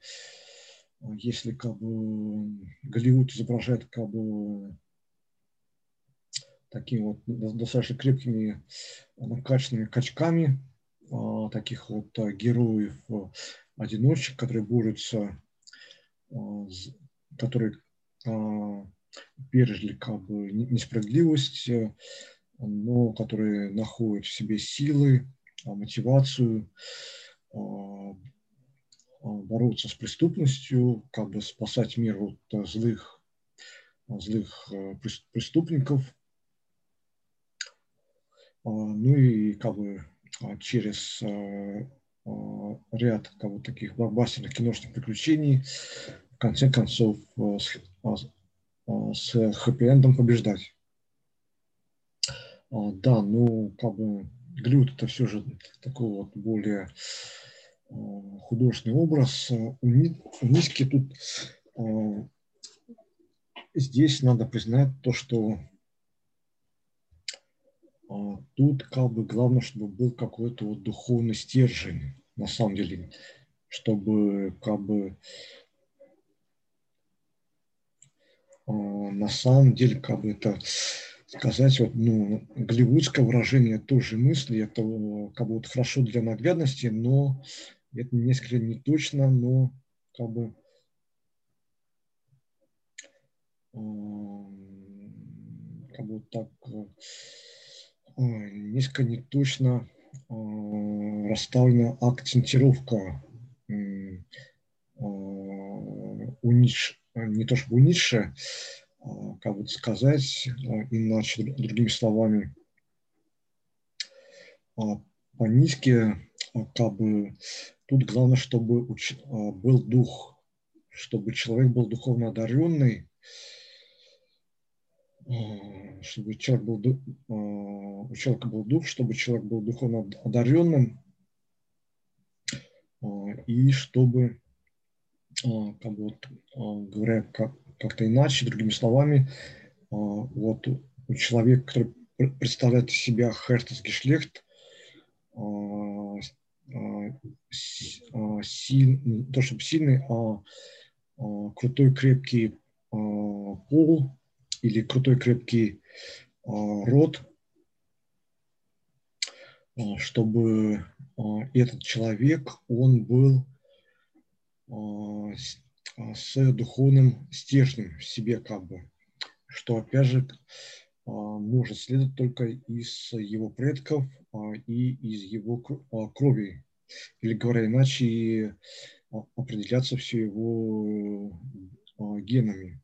а, если как бы Голливуд изображает как бы такими вот достаточно крепкими накачанными качками, а, таких вот героев, одиночек, которые борются, которые пережили как бы несправедливость, но которые находят в себе силы, а, мотивацию а, а, бороться с преступностью, как бы спасать мир от злых, злых э, преступников. Ну и как бы через ряд как бы, таких блокбастерных киношных приключений в конце концов э, Э, с хэппи-эндом побеждать. Да, ну, как бы Глют это все же такой вот более э, художественный образ. У Низки тут э, здесь надо признать то, что тут как бы главное, чтобы был какой-то вот духовный стержень, на самом деле, чтобы как бы на самом деле, как бы это сказать, вот, ну, голливудское выражение той же мысли, это как бы вот хорошо для наглядности, но это несколько не точно, но как бы а, как бы так а, несколько не точно расставлена акцентировка у Ницше Э, не то чтобы у Ницше, а, как бы сказать, иначе, другими словами, а, по-низки, как бы, тут главное, чтобы был дух, чтобы человек был духовно одаренный, чтобы человек был, у человека был дух, чтобы человек был духовно одаренным, и чтобы а, как бы вот, а, говоря как, как-то иначе, другими словами, а, вот у человека, который представляет из себя Херстесгешлехт, силь, не то чтобы сильный, а крутой крепкий пол или крутой крепкий род, чтобы этот человек, он был а, а, с духовным стержнем в себе как бы, что опять же а, может следовать только из его предков и из его крови, или говоря иначе, определяться все его генами.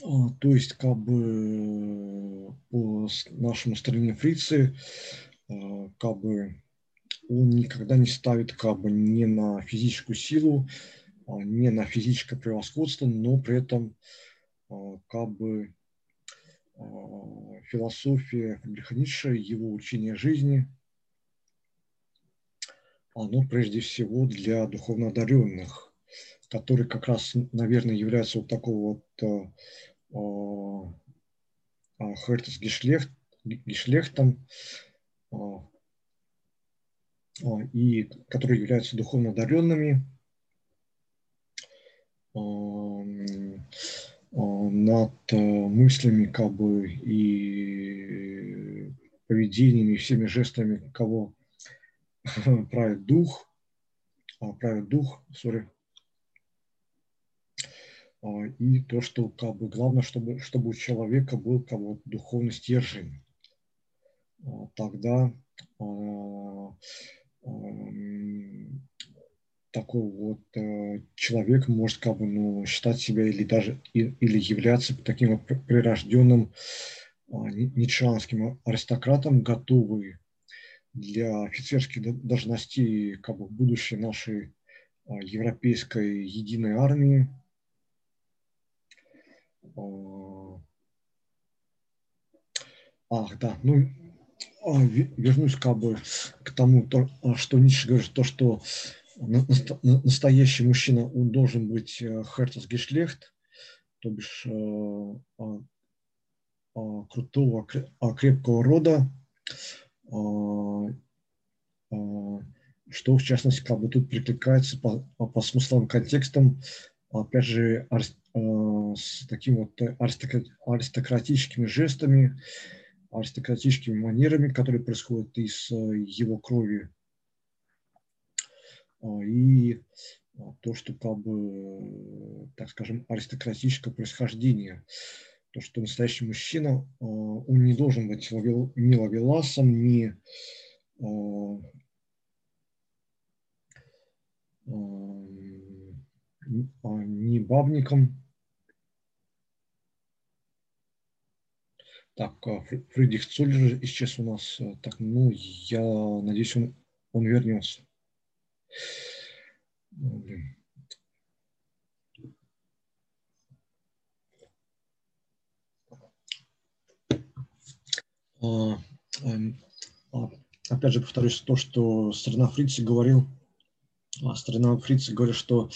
То есть, как бы по нашему стороне фрицы, как бы он никогда не ставит как бы не на физическую силу, а, не на физическое превосходство, но при этом а, как бы а, философия Фридриха его учение жизни, оно прежде всего для духовно одаренных, которые как раз, наверное, являются вот такого вот Хертес Гешлехтом, а, и которые являются духовно одаренными, а, а, над э, мыслями как бы и поведениями, всеми жестами, кого правит дух, правит дух, sorry, и то, что как бы главное, чтобы, чтобы у человека был как бы, духовный стержень. Тогда такой вот э, человек может как бы ну, считать себя или даже или являться таким вот прирожденным э, ницшанским аристократом, готовый для офицерских должностей как бы будущей нашей э, европейской единой армии. Ах, да, ну а, вернусь как бы к тому, то, что Ницше говорит, то, что настоящий мужчина, он должен быть хертас гешлехт, то бишь крутого, крепкого рода, что в частности как бы тут прикликается по, по смысловым контекстам, опять же, с такими вот аристократическими жестами, аристократическими манерами, которые происходят из его крови, а, и а, то, что как бы, так скажем, аристократическое происхождение. То, что настоящий мужчина, а, он не должен быть ни ловеласом, ни, ни бабником. Так, Фридрих Цоллер исчез у нас. Так, ну, я надеюсь, он, он вернется. А, эм, а, опять же повторюсь то, что страна Фрица говорил, а, страна Фрица говорит, что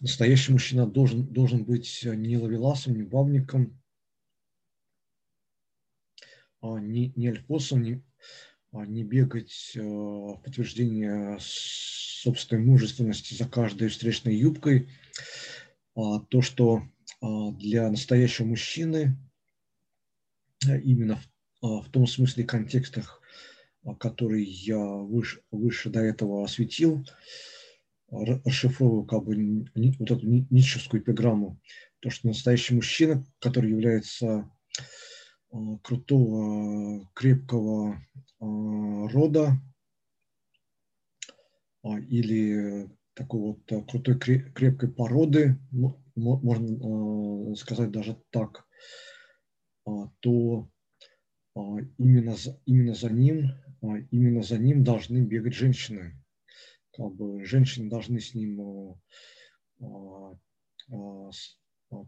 настоящий мужчина должен, должен быть не ловеласом, не бабником, не, не альфосом, не, не бегать в подтверждение собственной мужественности за каждой встречной юбкой, а, то, что а, для настоящего мужчины э, именно в, а, в том смысле контекстах, которые я выше, выше до этого осветил, расшифровываю как бы вот эту ницшевскую эпиграмму, то, что настоящий мужчина, который является крутого, крепкого рода, а, или такой вот э, крутой крепкой породы, можно э, сказать даже так, а, то а, именно именно за ним, именно за ним должны бегать женщины. Как бы женщины должны с ним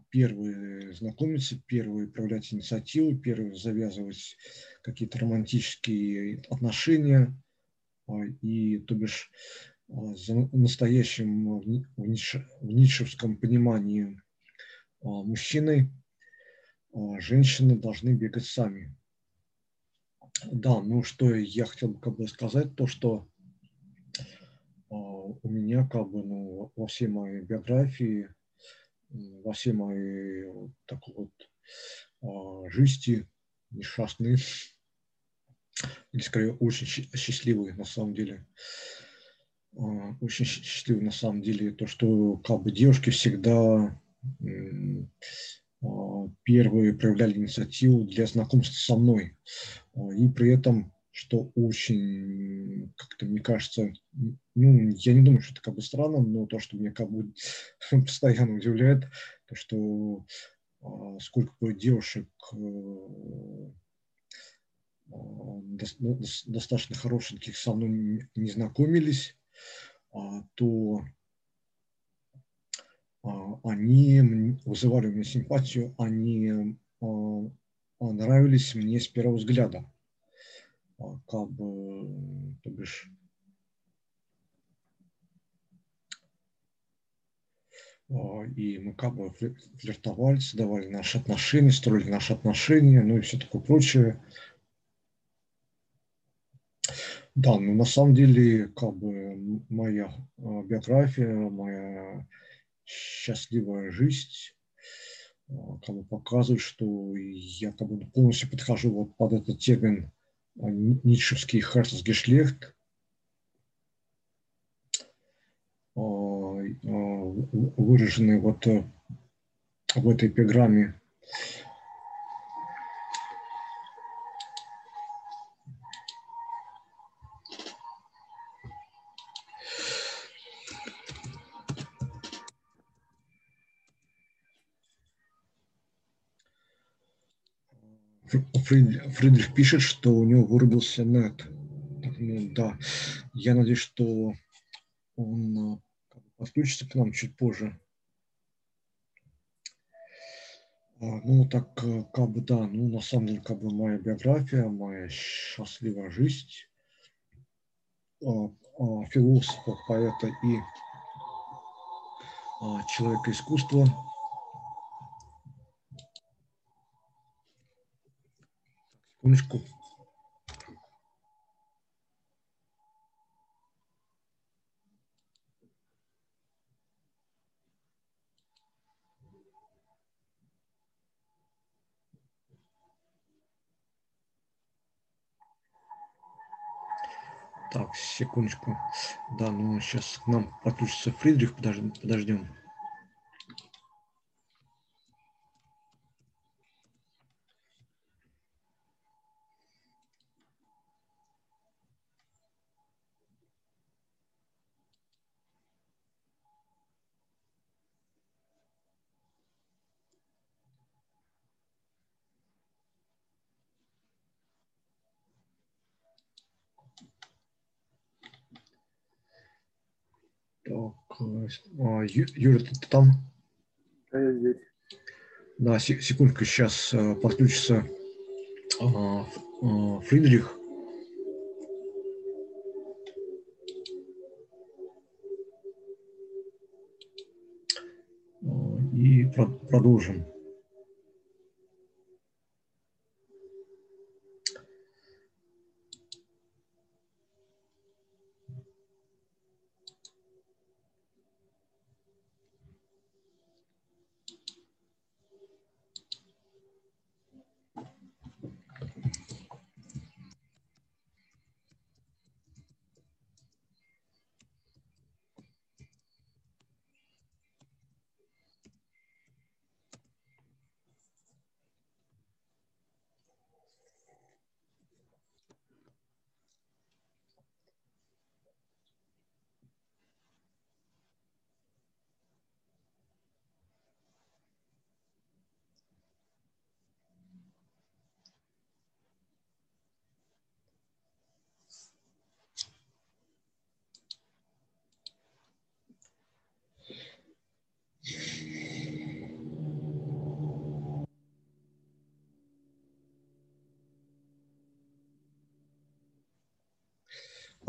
первые знакомиться, первые проявлять инициативу, первые завязывать какие-то романтические отношения. И, то бишь, за настоящим в, ницше, в понимании а, мужчины, женщины должны бегать сами. Да, ну что я хотел как бы сказать, то что у меня как бы ну, во всей моей биографии, во всей моей такой вот жизни несчастные, или скорее очень счастливые на самом деле, а, очень счастлив на самом деле то, что как бы девушки всегда а, первые проявляли инициативу для знакомства со мной. А, и при этом, что очень, как-то мне кажется, ну, я не думаю, что это как бы странно, но то, что меня как бы постоянно удивляет, то, что сколько бы девушек э, достаточно хорошеньких со мной не знакомились, а, то а, они вызывали у меня симпатию, они а, нравились мне с первого взгляда. Как бы, то бишь, и мы как бы флиртовали, создавали наши отношения, строили наши отношения, ну и все такое прочее. Да, ну на самом деле, как бы моя а, биография, моя счастливая жизнь а, как бы показывает, что я как бы полностью подхожу вот под этот термин а, ницшевский Херцгешлехт, выраженный вот в этой эпиграмме Фридрих пишет, что у него вырубился нет. Ну да, я надеюсь, что он подключится к нам чуть позже. А, ну, так, как бы, да, ну, на самом деле, как бы, моя биография, моя счастливая жизнь, философа, поэта и человека искусства – Секундочку. Так, секундочку. Да, ну сейчас к нам подключится Фридрих, подождем. А, Юра, ты там? Да, я здесь. Да, секундку, сейчас а, подключится а, Фридрих. И продолжим.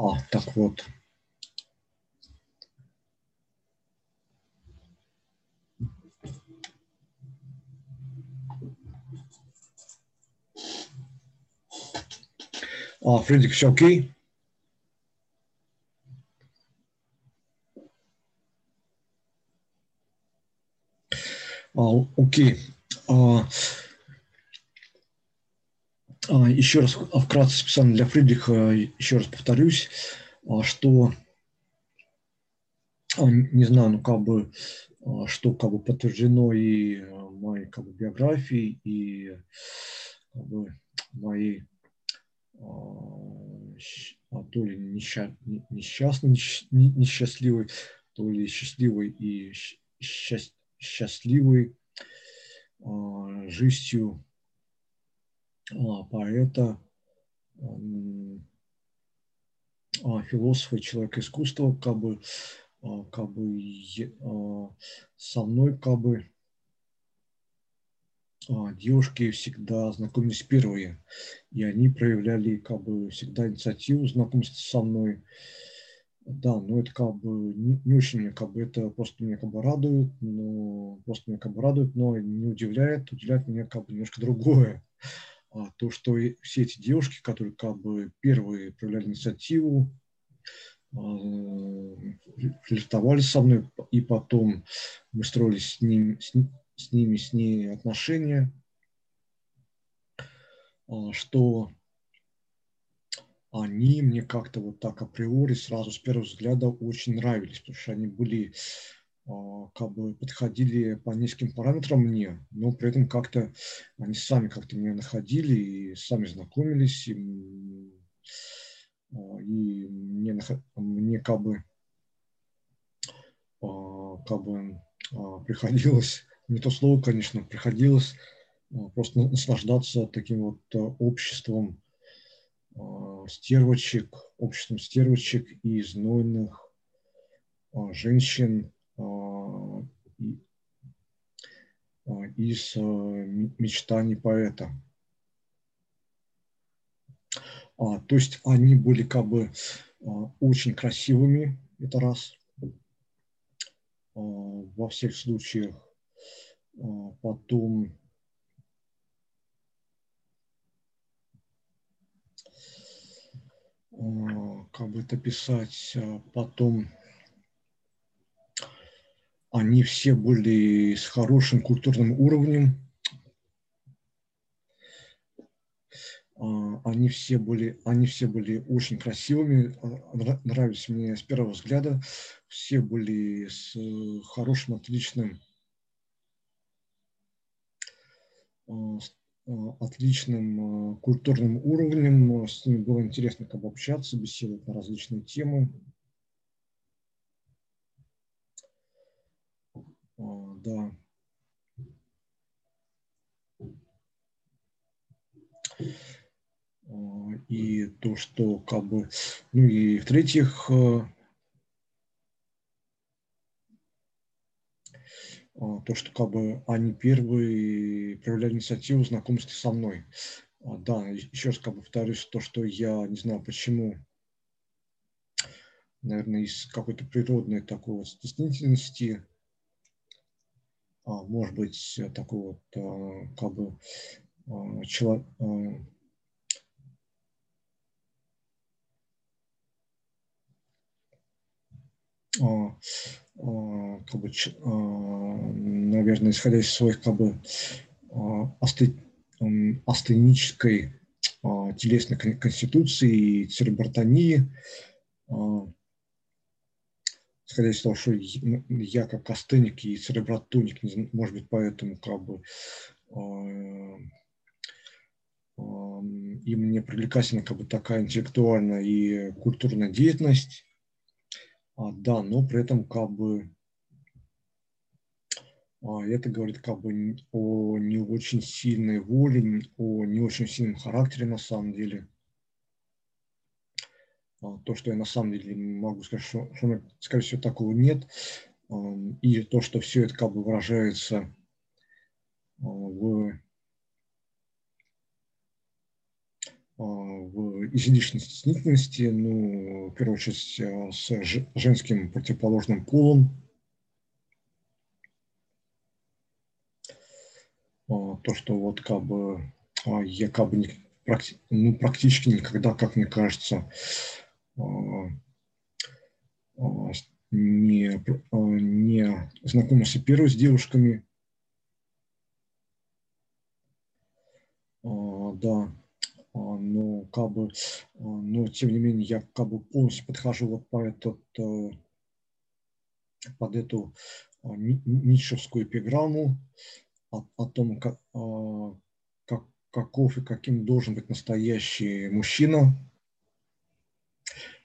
А, так вот. А, Фредик, все окей? А, окей. А, а, еще раз вкратце специально для Фридриха, еще раз повторюсь, а, что а, не знаю, ну как бы, что как бы подтверждено и моей как бы биографии, и как бы моей то ли несчастной, несчастливой, то ли счастливой и счастливой жизнью а, поэта, а, философа и человека искусства, как бы, а, как бы со мной как бы девушки всегда знакомились первые, и они проявляли как бы всегда инициативу знакомства со мной. Да, но это как бы не, не очень меня как бы это просто меня как бы радует, но просто меня как бы радует, но не удивляет, удивляет меня как бы немножко другое. А, то, что все эти девушки, которые как бы первые проявляли инициативу, а, флиртовали со мной, и потом мы строили с, ним, с, с ними, с ней отношения, а, что они мне как-то вот так априори сразу с первого взгляда очень нравились, потому что они были как бы подходили по низким параметрам мне, но при этом как-то они сами как-то меня находили и сами знакомились, и, а, и мне, мне как бы а, как бы приходилось, не то слово, конечно, приходилось просто наслаждаться таким вот обществом стервочек, обществом стервочек и знойных женщин из мечтаний поэта. То есть они были как бы очень красивыми, это раз. Во всех случаях потом как бы это писать, потом они все были с хорошим культурным уровнем, они все были, они все были очень красивыми, нравились мне с первого взгляда, все были с хорошим, отличным, отличным культурным уровнем, с ними было интересно как бы общаться, беседовать на различные темы. Да. И то, что как бы, ну и в-третьих, то, что как бы они первые проявляли инициативу знакомства со мной. Да, еще раз как бы повторюсь, то, что я не знаю почему, наверное, из какой-то природной такой вот стеснительности, а, может быть, такой вот а, как бы а, человек, как бы, наверное, исходя из своих как бы астенической телесной конституции и церебротонии, из того, что ну, я как астеник и церебротоник, может быть, поэтому как бы и мне привлекательна как бы такая интеллектуальная и культурная деятельность, а, да, но при этом как бы а, это говорит как бы о не очень сильной воле, о не очень сильном характере на самом деле. А, то, что я на самом деле могу сказать, что, что скорее всего, такого нет. И то, что все это как бы выражается в, в излишней стеснительности, ну, в первую очередь, с женским противоположным полом. То, что вот как бы я как бы ну, практически никогда, как мне кажется, не, не знакомился первый с девушками. Да, но как бы, но тем не менее я как бы полностью подхожу вот по этот, под эту ницшевскую эпиграмму о, о том, как, как, каков и каким должен быть настоящий мужчина, а,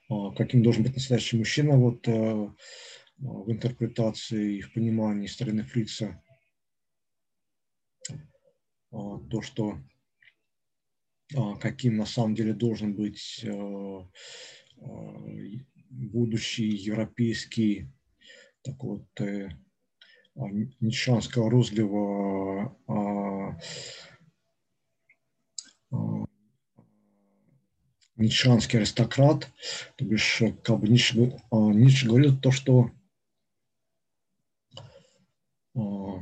каким должен быть настоящий мужчина вот э, в интерпретации и в понимании стороны Фрица. А, то, что а, каким на самом деле должен быть э, будущий европейский такой вот э, нишанского розлива ницшанский аристократ, то бишь, как бы Ницше, а, Ницше говорил то, что а,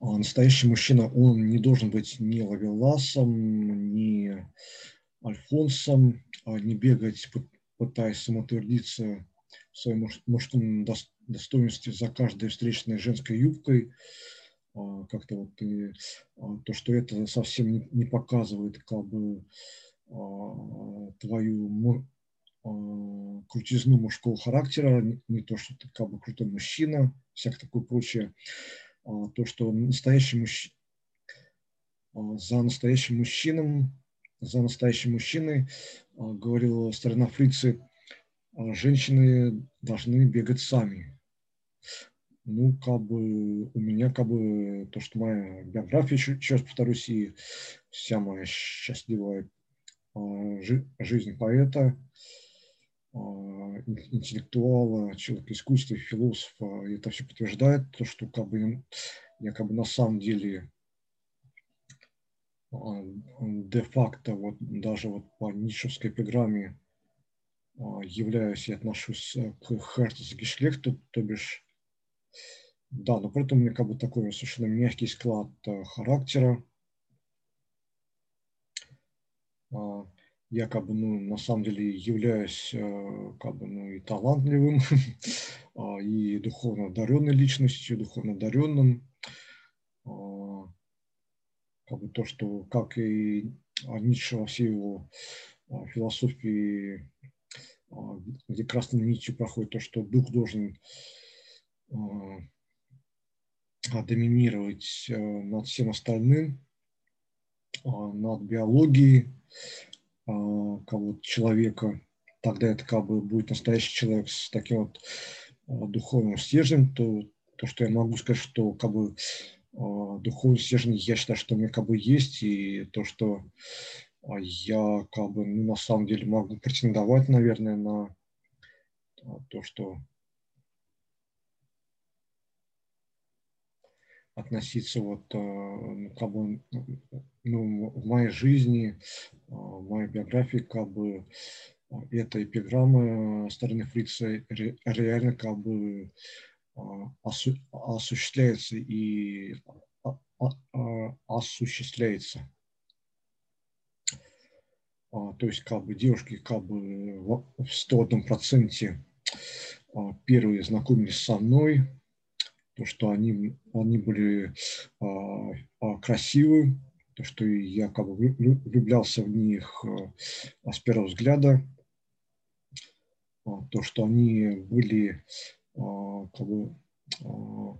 а настоящий мужчина, он не должен быть ни Лавеласом, ни Альфонсом, не бегать, пытаясь самоутвердиться в своем мужском достоинстве за каждой встречной женской юбкой, как-то вот и, а, то, что это совсем не, показывает как бы а, твою крутизну мужского характера, не, то, что ты как бы крутой мужчина, всякое такое прочее, то, что настоящий мужчина, за настоящим мужчином, за настоящим мужчиной, говорил старина фрицы, женщины должны бегать сами. Ну, как бы у меня, как бы, то, что моя биография, еще, еще раз повторюсь, и вся моя счастливая жи, жизнь поэта, интеллектуала, человека искусства, философа, это все подтверждает то, что как бы я как бы на самом деле де-факто вот даже вот по Ницшевской эпиграмме являюсь и отношусь к Херцгешлехту, то бишь да, но при этом у меня как бы такой совершенно мягкий склад характера. Я как бы, ну, на самом деле являюсь как бы, ну, и талантливым, и духовно одаренной личностью, духовно одаренным как бы то, что, как и Ницше во всей его а, философии, а, где красной нитью проходит то, что дух должен а, доминировать над всем остальным, над биологией бы, человека, тогда это как бы будет настоящий человек с таким вот духовным стержнем, то, то, что я могу сказать, что как бы духовный стержень, я считаю, что у меня как бы есть, и то, что я как бы ну, на самом деле могу претендовать, наверное, на то, что относиться вот ну, как бы ну, в моей жизни, в моей биографии как бы эта эпиграмма стороны Фрица реально как бы а, осу осуществляется и а, а, осуществляется. То есть как бы девушки как бы в 101 проценте первые знакомились со мной, то, что они, они были красивы, то, что я как бы влюблялся в них с первого взгляда, то, что они были а, как бы а,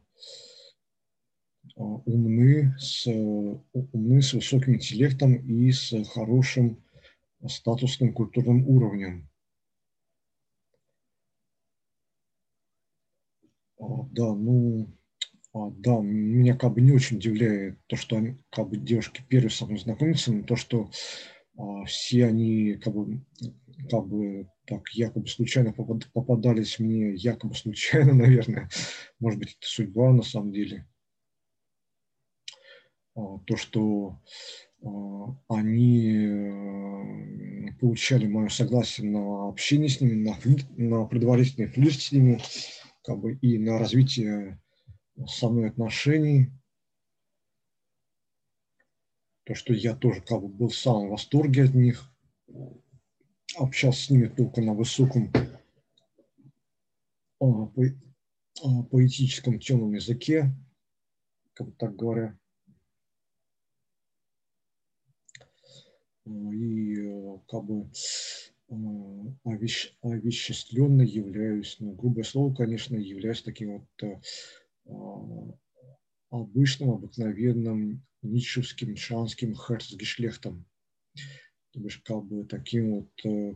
а, умны, с, умны с высоким интеллектом и с хорошим статусным культурным уровнем. Да, ну, да, меня как бы не очень удивляет то, что они, как бы девушки первые со мной знакомятся, но то, что все они как бы, как бы так якобы случайно попадались мне, якобы случайно, наверное, может быть, это судьба на самом деле. А, то, что а, они э, получали мое согласие на общение с ними, на, на предварительный флирт с ними, как бы, и на развитие со мной отношений. То, что я тоже как бы был в самом восторге от них общался с ними только на высоком а, а, поэтическом темном языке, как бы так говоря. И как бы овещ, овеществленно являюсь, ну, грубое слово, конечно, являюсь таким вот обычным, обыкновенным ницшевским, шанским херцгешлехтом то бишь как бы таким вот э,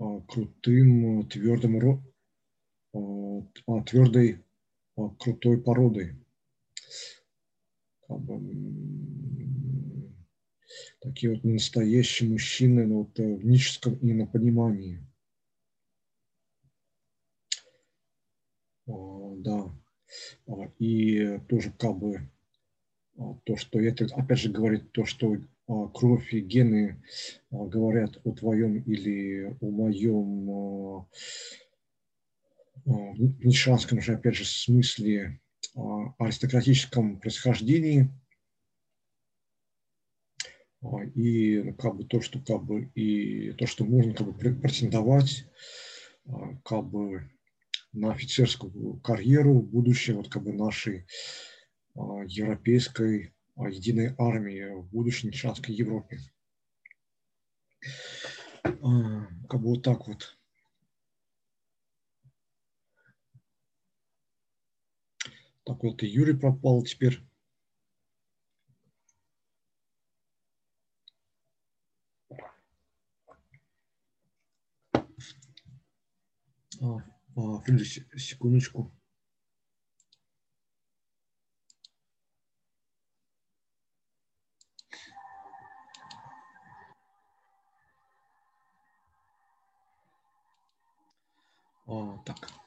а, крутым, твердым, а, твердой, а, крутой породой. Как бы, такие вот настоящие мужчины ну, вот, э, в ническом именно понимании. Да. И тоже как бы то, что это опять же говорит то, что а, кровь и гены а, говорят о твоем или о моем а, в нишанском же, опять же, смысле аристократическом происхождении. И ну, как бы то, что как бы и то, что можно как бы претендовать как бы на офицерскую карьеру будущее вот как бы нашей европейской единой армии в будущей нишанской Европе. А, как бы вот так вот. Так вот и Юрий пропал теперь. А, а, Фридрих, секундочку. О, так.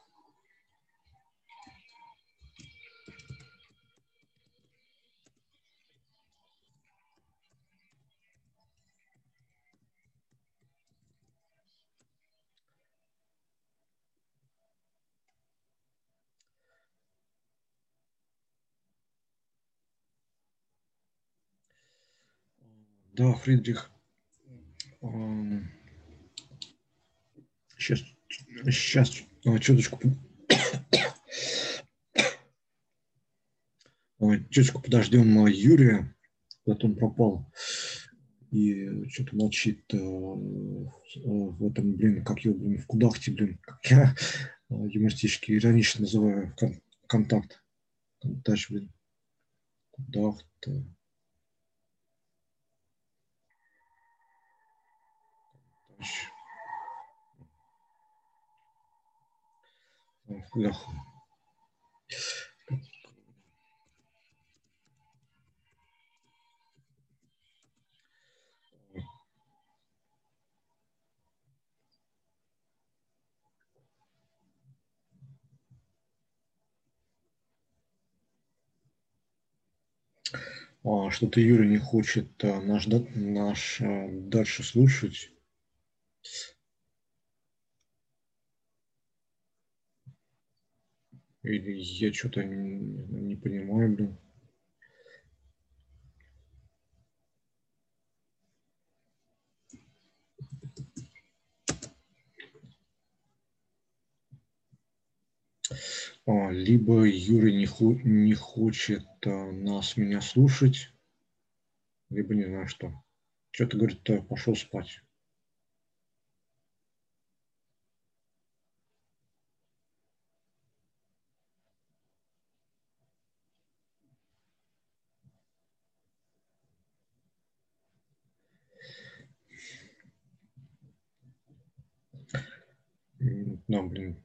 Да, Фридрих. Сейчас, сейчас, чуточку. Чуточку подождем Юрия, куда-то он пропал. И что-то молчит э, в этом, блин, как его, блин, в кудахте, блин, как я юмористически, иронично называю контакт. Контакт, блин. Кудахт. Леха. А, что-то Юрий не хочет а, наш, наш а, дальше слушать. Или я что-то не, не понимаю, блин. А, либо Юрий не, хо не хочет а, нас, меня слушать, либо не знаю что. Что-то говорит, пошел спать. Да, блин.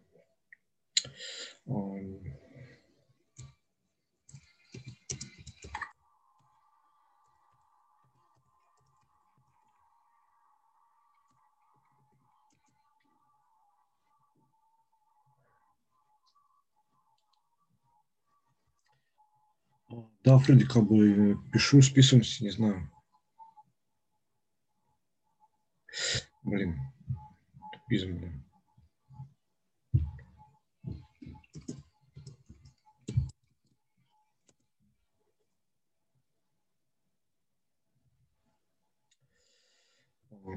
Да, Фредди, как бы пишу, списываемся, не знаю. Блин, тупизм, блин.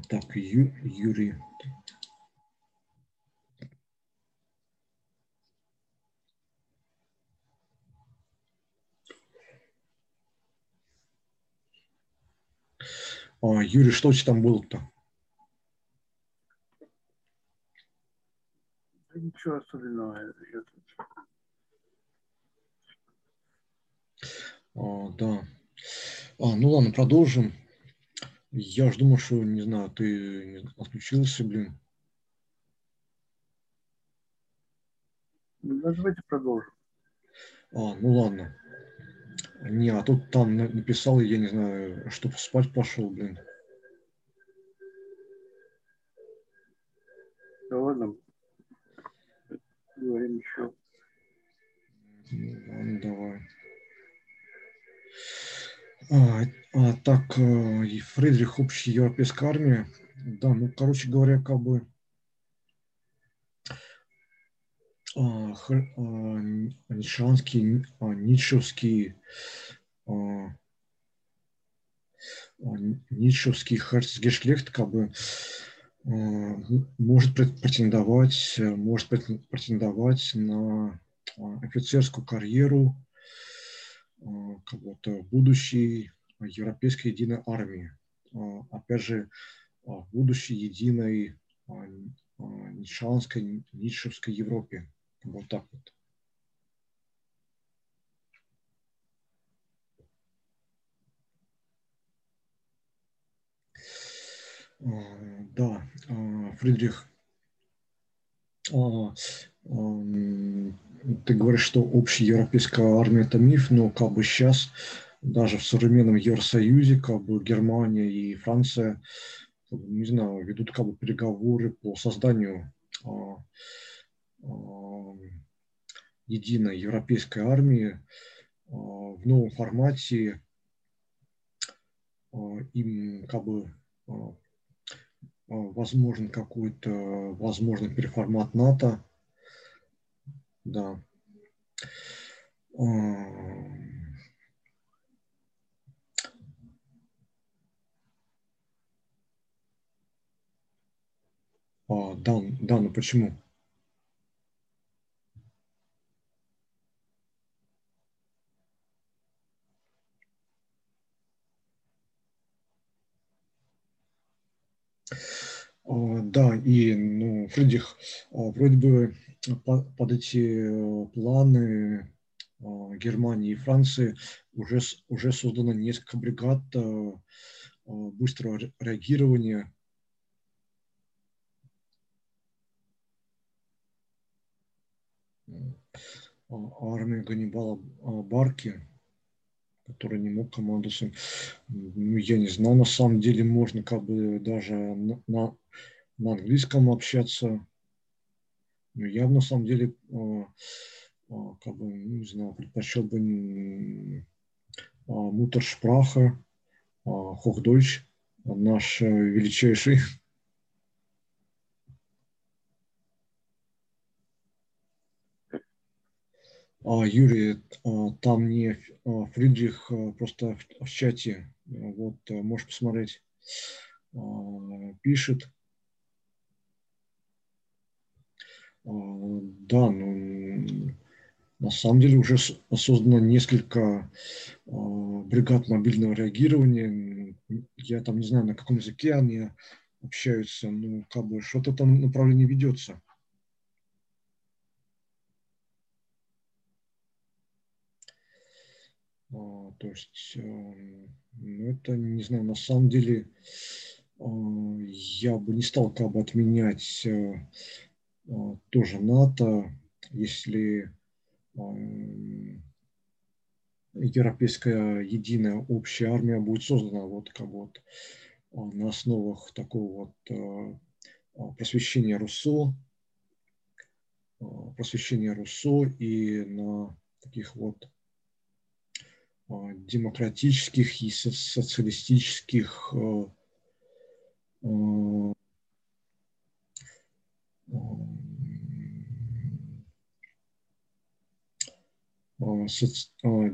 Так, Ю, Юрий. А, Юрий, что у тебя там было-то? Ничего особенного. А, да. А, ну ладно, продолжим. Я ж думал, что, не знаю, ты отключился, блин. Ну, давайте продолжим. А, ну ладно. Не, а тут там написал, я не знаю, чтобы спать пошел, блин. Да ладно. Говорим еще. Ну, ладно, давай. А, а, так, э, Фридрих, общая европейская армия. Да, ну, короче говоря, как бы а, хр, а, нишанский, а, ницшевский, а, а Херцгешлехт как бы а, может претендовать, может претендовать на а, офицерскую карьеру как будто будущей европейской единой армии. А, опять же, будущей единой нишанской, ницшевской Европе. Вот так вот. Да, Фридрих, ты говоришь, что общая европейская армия – это миф, но как бы сейчас даже в современном Евросоюзе как бы Германия и Франция, не знаю, ведут как бы переговоры по созданию а, единой европейской армии в новом формате им как бы возможен какой-то, возможно, переформат НАТО. Да. А, да, да, ну почему? А, да, и ну, Фридрих, а, вроде бы под эти э, планы а, Германии и Франции уже, уже создано несколько бригад быстрого реагирования. Армия Ганнибала Барки – который не мог командовать. Ну, я не знаю, на самом деле можно как бы даже на, на, на английском общаться. Но я на самом деле э, э, как бы, ну, не знаю, предпочел бы э, Мутершпраха, Хохдойч, наш величайший. А, Юрий, там не Фридрих, просто в чате, вот, можешь посмотреть, пишет. Да, ну, на самом деле уже создано несколько бригад мобильного реагирования. Я там не знаю, на каком языке они общаются, ну, как бы что-то там направление ведется. А, то есть, ну, это, не знаю, на самом деле а, я бы не стал как бы отменять а, тоже НАТО, если европейская единая общая армия будет создана вот как вот на основах такого вот просвещения Руссо, просвещения Руссо и на таких вот а, демократических и социалистических э, э, э,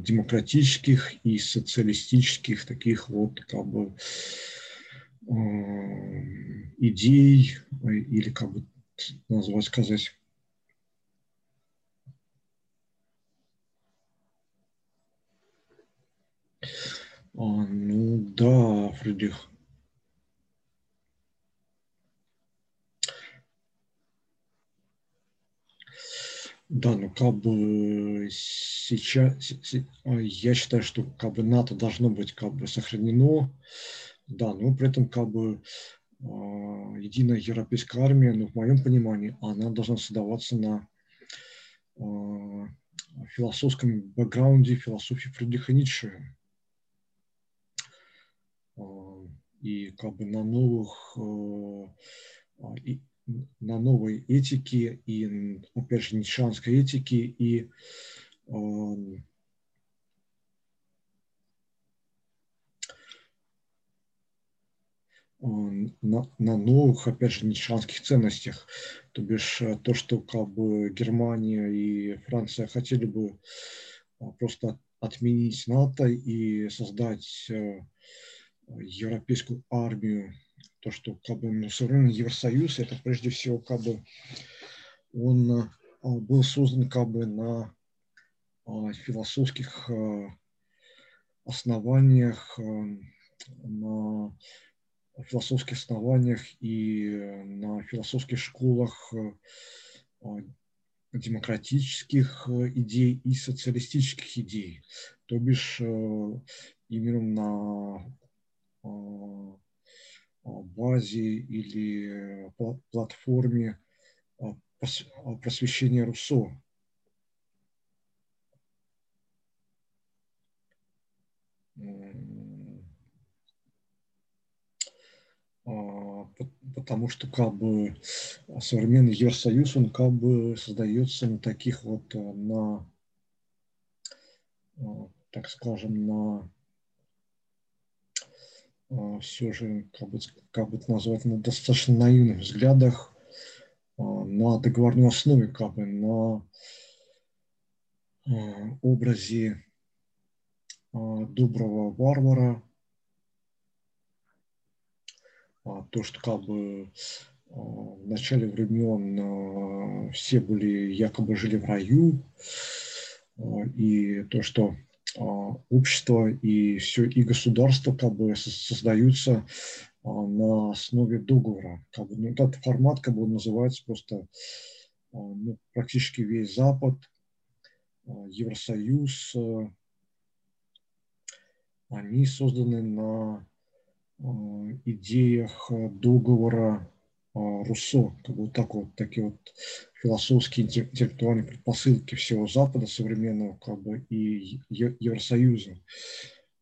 демократических и социалистических таких вот как бы идей или как бы назвать сказать А, ну да, Фридрих. Да, ну как бы сейчас а, я считаю, что как бы НАТО должно быть как бы сохранено, да, но при этом как бы а, единая европейская армия, ну в моем понимании, она должна создаваться на философском бэкграунде философии Фридриха Ницше. А, и как бы на новых а, а, и на новой этике и опять же нишанской этике и на, на новых, опять же, нишанских ценностях. То бишь то, что как бы Германия и Франция хотели бы просто отменить НАТО и создать европейскую армию, то, что как бы ну, современный Евросоюз, это прежде всего как бы он а, был создан как бы на а, философских а, основаниях, на философских основаниях и на философских школах демократических идей и социалистических идей. То бишь именно на базе или платформе просвещения Руссо. потому что как бы современный Евросоюз, он как бы создается на таких вот, на, так скажем, на все же, как бы, как бы это назвать, на достаточно наивных взглядах на договорной основе, как бы на образе доброго варвара, а, то, что как бы а, в начале времен а, все были, якобы жили в раю, и то, что общество и все, и государство как бы создаются на основе договора. Как бы, ну, этот формат как бы называется просто ну, практически весь Запад, Евросоюз, они созданы на Э, идеях э, договора э, Руссо, как вот так вот, такие вот философские интеллектуальные предпосылки всего Запада современного как бы, и Евросоюза.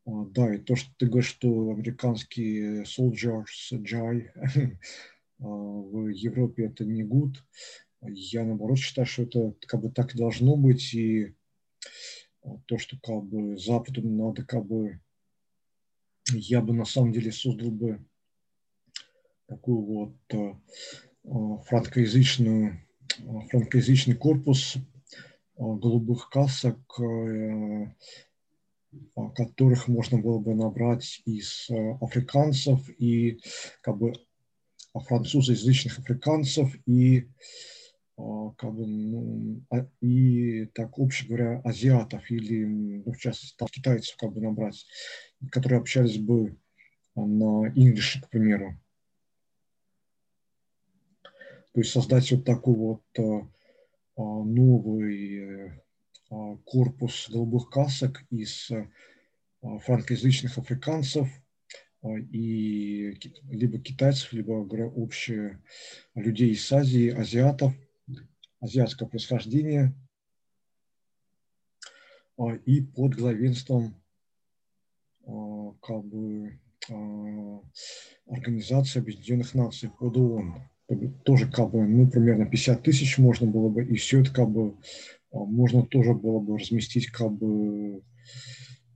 Да, и то, что ты говоришь, что американские soldiers джай в Европе это не good, я наоборот считаю, что это как бы так и должно быть, и то, что как бы Западу надо как бы я бы на самом деле создал бы такую вот э, э, франкоязычную, э, франкоязычный корпус голубых касок, которых можно было бы набрать из африканцев и как бы французоязычных африканцев и как бы, ну, а, и так, общем говоря, азиатов или, ну, в частности, китайцев как бы набрать которые общались бы на English, к примеру. То есть создать вот такой вот э, а, новый э, корпус голубых касок из э, франкоязычных африканцев и либо китайцев, либо общие людей из Азии, азиатов, азиатского происхождения и под главенством как бы Организации Объединенных Наций под ООН. Тоже как бы, ну, примерно 50 тысяч можно было бы, и все это как бы а, можно тоже было бы разместить как бы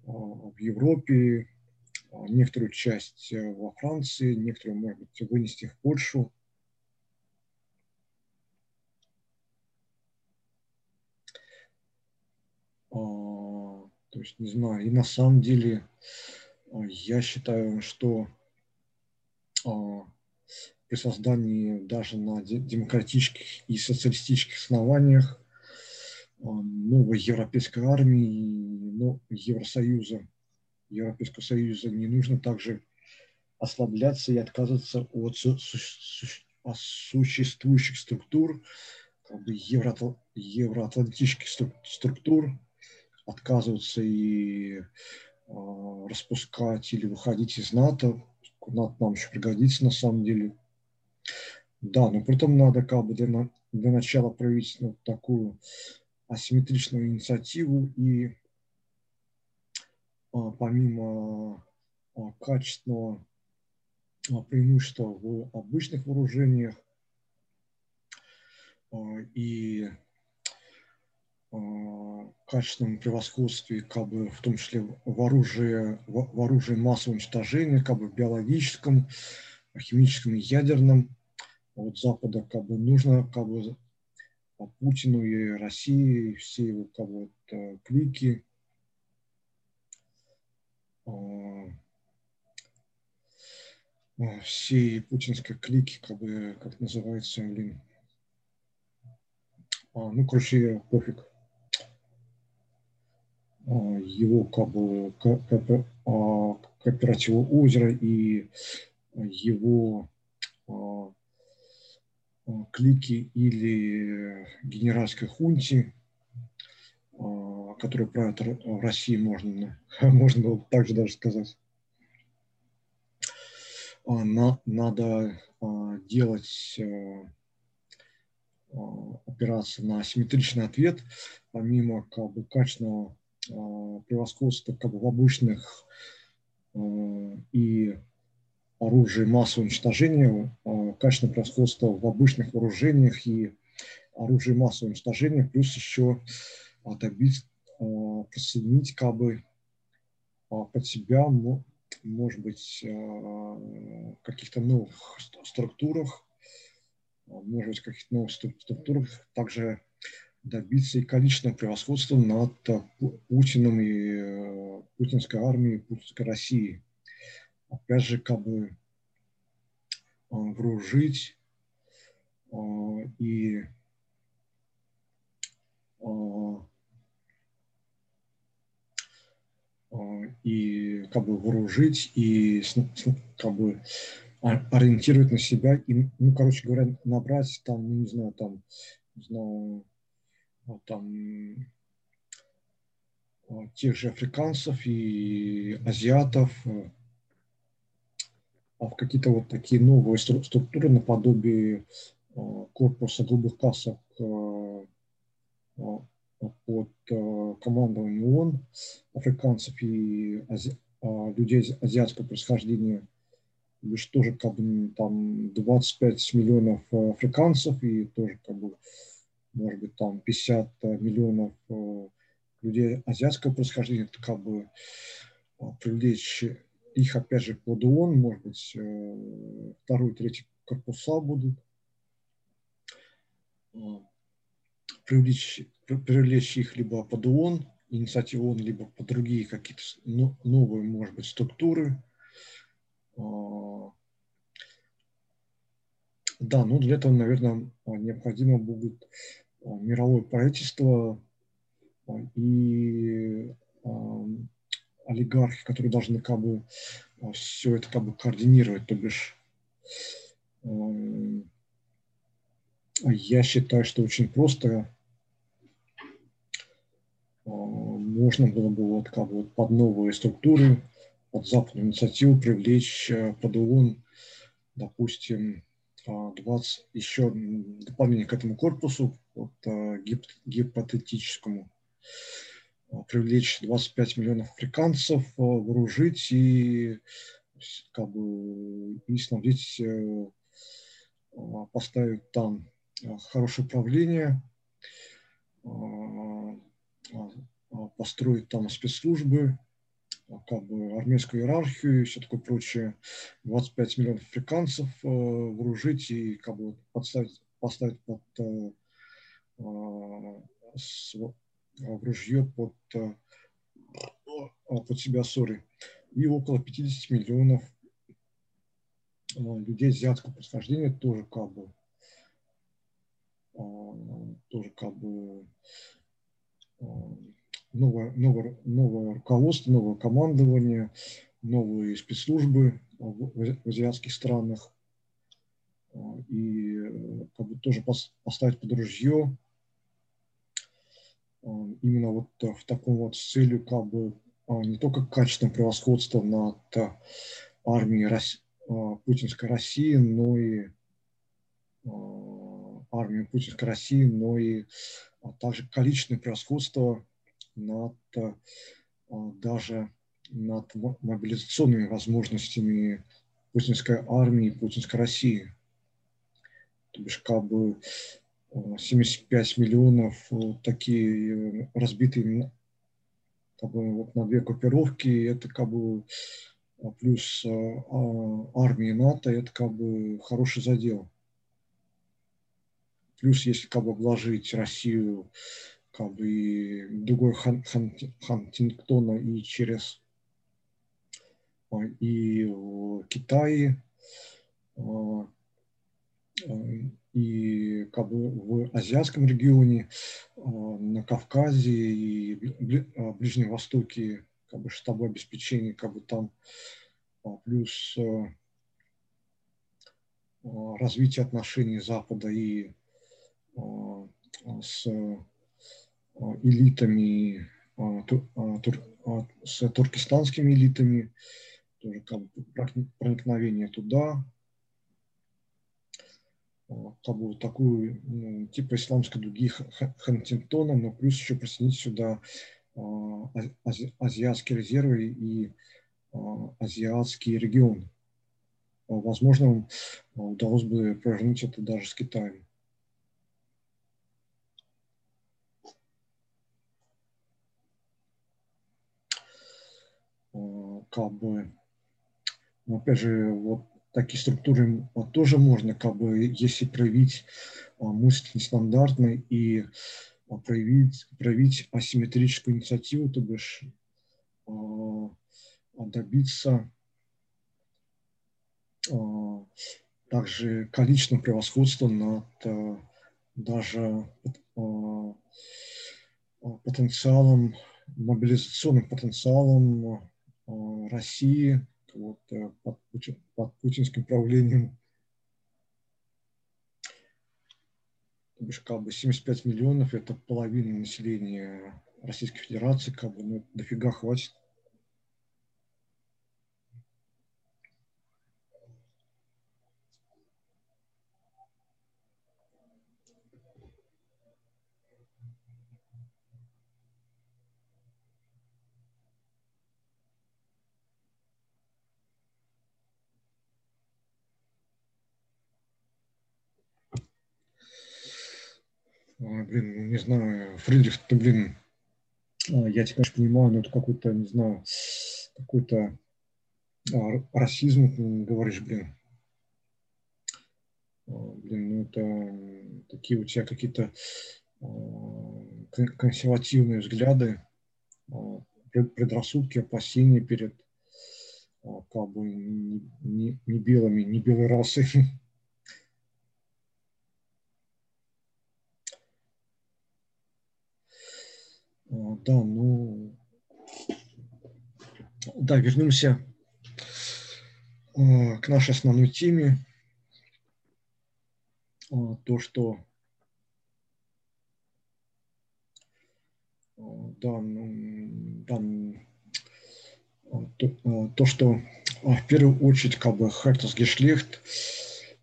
в Европе, некоторую часть э, во Франции, некоторую, может быть, вынести в Польшу. То есть, не знаю, и на самом деле а, я считаю, что а, при создании даже на демократических и социалистических основаниях новой европейской армии, ну, Евросоюза, Европейского Союза не нужно также ослабляться и отказываться от существующих структур, как бы евро, евроатлантических структур, отказываться и э, распускать или выходить из НАТО. НАТО нам еще пригодится на самом деле. Да, но при этом надо как бы для, для начала проявить ну, такую асимметричную инициативу и а, помимо а, качественного а, преимущества в обычных вооружениях а, и качественном превосходстве, как бы, в том числе в оружии, в оружии массового уничтожения, как бы в биологическом, химическом и ядерном. Вот Запада как бы нужно как бы Путину и России, все его как бы, вот, э, клики, а, а, все путинской клики, как бы, как называется, блин, а, ну, короче, пофиг. Его как бы, кооператива озера и его клики или генеральской хунти, которые правят в России, можно, можно было также даже сказать. Надо делать опираться на асимметричный ответ, помимо как бы, качественного а, превосходство как бы в обычных а, и оружия массового уничтожения, качественное превосходство в обычных вооружениях и оружие массового уничтожения, плюс еще добить, присоединить как бы под себя, может быть, каких-то новых структурах, может быть, каких-то новых структурах также добиться и количественного превосходства над Путиным и путинской армией, путинской Россией. Опять же, как бы вооружить и и как бы вооружить и как бы ориентировать на себя и, ну, короче говоря, набрать там, ну, не знаю, там, не знаю, там тех же африканцев и азиатов а в какие-то вот такие новые структуры наподобие корпуса голубых касок под командованием ООН африканцев и ази... людей азиатского происхождения. Лишь тоже как бы там 25 миллионов африканцев и тоже как бы может быть там 50 миллионов людей азиатского происхождения, это как бы привлечь их опять же под ООН, может быть второй, третий корпуса будут привлечь, привлечь их либо под ООН, инициативу ООН, либо под другие какие-то новые, может быть, структуры. А, да, ну для этого, наверное, необходимо будет а, мировое правительство а, и олигархи, которые должны как бы все это как бы координировать, то бишь я считаю, что очень просто можно было бы вот как бы под новые структуры, под западную инициативу привлечь э, под ООН, допустим, 20, еще дополнение к этому корпусу, вот, э, гип, гипотетическому, привлечь 25 миллионов африканцев, э, вооружить и как бы и снабдить, поставить там хорошее управление, построить там спецслужбы, как бы армейскую иерархию и все такое прочее, 25 миллионов африканцев э, вооружить и как бы подставить, поставить под э, в ружье под, э, под себя, сори, и около 50 миллионов э, людей азиатского происхождения тоже как бы э, тоже как бы э, новое, новое, новое руководство, новое командование, новые спецслужбы в, азиатских странах. А, и э, как бы тоже поставить под ружье а, именно вот в таком вот с целью как бы а, не только качественного превосходства над армией путинской России, но и армией путинской России, но и также количественное превосходство над а, даже над мобилизационными возможностями путинской армии, путинской России. То бишь, как бы 75 а, миллионов такие разбитые как бы, вот на две группировки, это как бы а, плюс армии НАТО, это как бы хороший задел. Плюс, если как бы вложить Россию как бы и другой хан, хан, Хантингтона и через а, и а, а, и как бы в азиатском регионе, на Кавказе и Ближнем Востоке как бы штабы обеспечения, как бы там плюс развитие отношений Запада и с элитами, а, а, с туркестанскими элитами, тоже как бы проникновение туда, а, как бы такую, типа исламской дуги Хантингтона, но плюс еще присоединить сюда ази, азиатские резервы и азиатский регион. возможно, удалось бы провернуть это даже с Китаем. Как бы, опять же, вот такие структуры тоже можно, как бы, если проявить мысль нестандартно и проявить, проявить асимметрическую инициативу, то бишь добиться также количественного превосходства над даже потенциалом, мобилизационным потенциалом России вот, под, под путинским правлением. То бишь, как бы 75 миллионов – это половина населения Российской Федерации, как бы, ну, дофига хватит. блин, ну, не знаю, Фридрих, ты, блин, а, я тебя, конечно, понимаю, но это какой-то, не знаю, какой-то а, расизм, говоришь, блин. А, блин, ну это такие у тебя какие-то консервативные взгляды, предрассудки, опасения перед как бы не, не белыми, не белой расой. Да, ну, да, вернемся э, к нашей основной теме. Э, то, что э, да, ну, да, то, то, что в первую очередь как бы Хартас Гешлехт,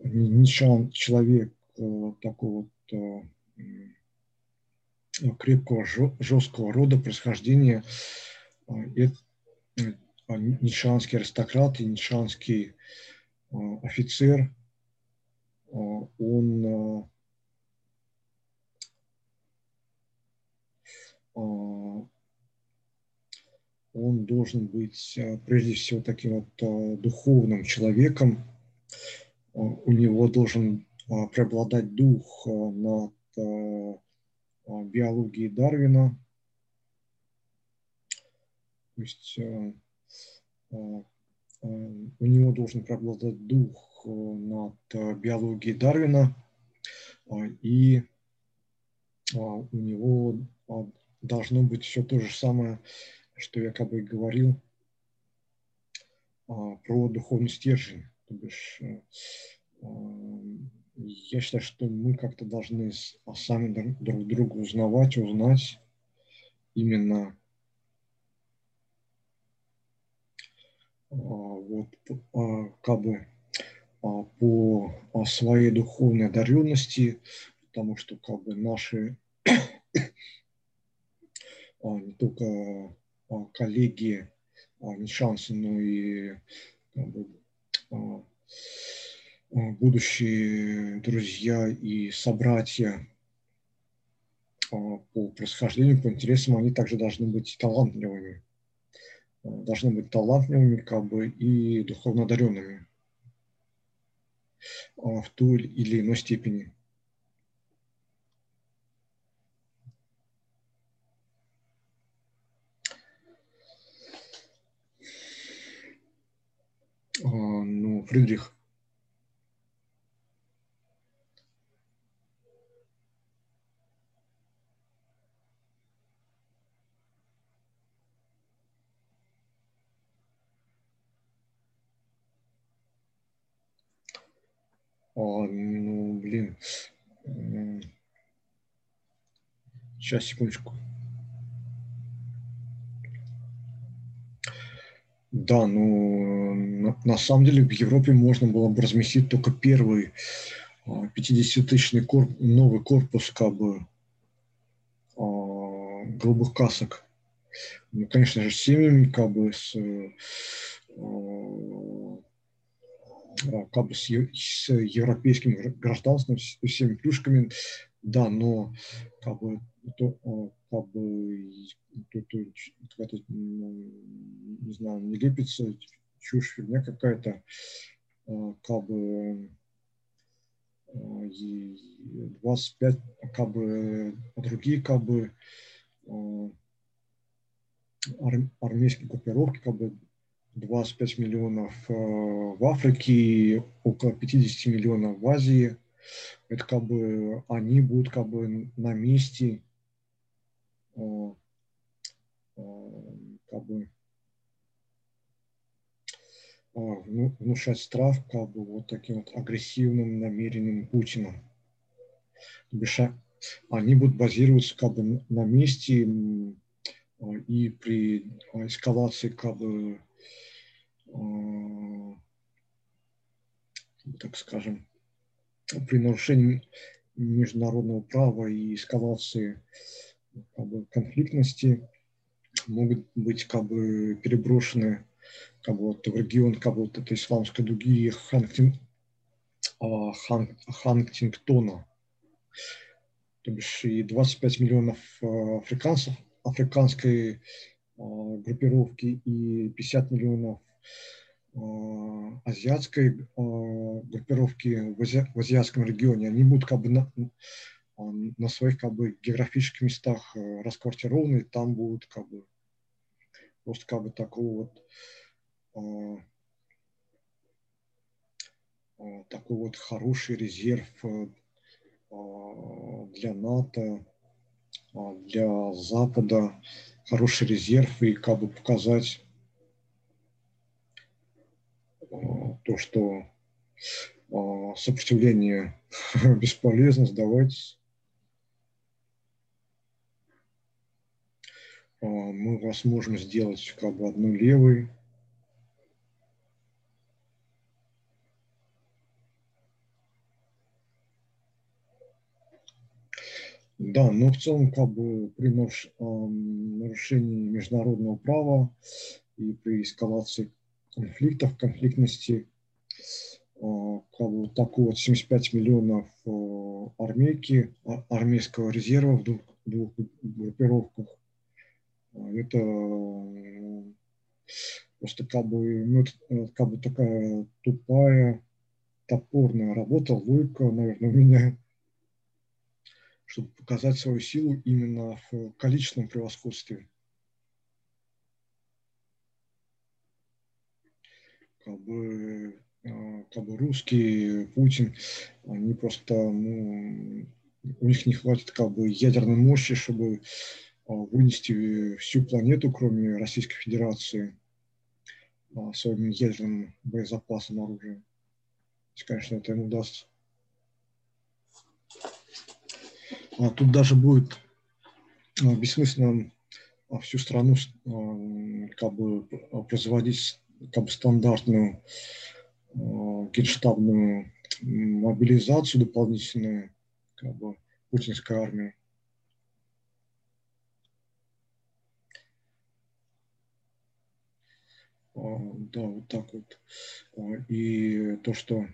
не человек такого вот крепкого, жесткого рода происхождения. Это а, нишанский аристократ и нишанский офицер. Он он должен быть прежде всего таким вот духовным человеком. У него должен преобладать дух над биологии Дарвина. То есть э, э, э, у него должен преобладать дух над биологией Дарвина, и у него должно быть все то же самое, что я как бы говорил про духовный стержень. То бишь, я считаю, что мы как-то должны сами друг друга узнавать, узнать именно а, вот а, как бы а, по своей духовной одаренности, потому что как бы наши не только коллеги, не шансы, но и как бы, будущие друзья и собратья э, по происхождению, по интересам, они также должны быть талантливыми. Э, должны быть талантливыми как бы, и духовно одаренными в той или иной степени. Ну, Фридрих А, ну, блин. Сейчас, секундочку. Да, ну, на, на самом деле в Европе можно было бы разместить только первый 50-тысячный а, корп, новый корпус как бы а, голубых касок. Ну, конечно же, семьями, как бы с как бы с, с европейским гражданством, с всеми плюшками, да, но как бы, то, как бы то, то, то, не знаю, не лепится чушь, фигня какая-то, как бы 25, как бы, другие, как бы, армейские группировки, как бы 25 миллионов в Африке, около 50 миллионов в Азии. Это как бы они будут как бы на месте как бы внушать страх как бы вот таким вот агрессивным намеренным Путиным. Они будут базироваться как бы на месте и при эскалации как бы так скажем, при нарушении международного права и эскалации как бы, конфликтности могут быть как бы переброшены как бы, вот, в регион как бы, вот этой исламской дуги Хантин, а, Хан, Хантингтона. То бишь и 25 миллионов а, африканцев, африканской группировки и 50 миллионов азиатской группировки в, ази, в азиатском регионе, они будут как бы на, на своих как бы географических местах расквартированы, там будут как бы просто как бы такого вот такой вот хороший резерв для НАТО, для Запада, хороший резерв и как бы показать то, что сопротивление бесполезно, сдавайтесь. Мы вас можем сделать как бы одну левой, Да, но в целом как бы при нарушении международного права и при эскалации конфликтов, конфликтности, а, как бы такой вот 75 миллионов а, армейки, а, армейского резерва в двух, двух группировках. Это просто как бы, ну, как бы такая тупая, топорная работа, логика, наверное, у меня чтобы показать свою силу именно в количественном превосходстве. Как бы, а, как бы русские, Путин, они просто, ну, у них не хватит как бы ядерной мощи, чтобы а, вынести всю планету, кроме Российской Федерации, а, своим ядерным боезапасом оружия. Если, конечно, это им удастся. А тут даже будет а, бессмысленно а, всю страну как бы производить как бы стандартную генштабную мобилизацию дополнительную как бы путинской армии. Да, вот так вот. И то, что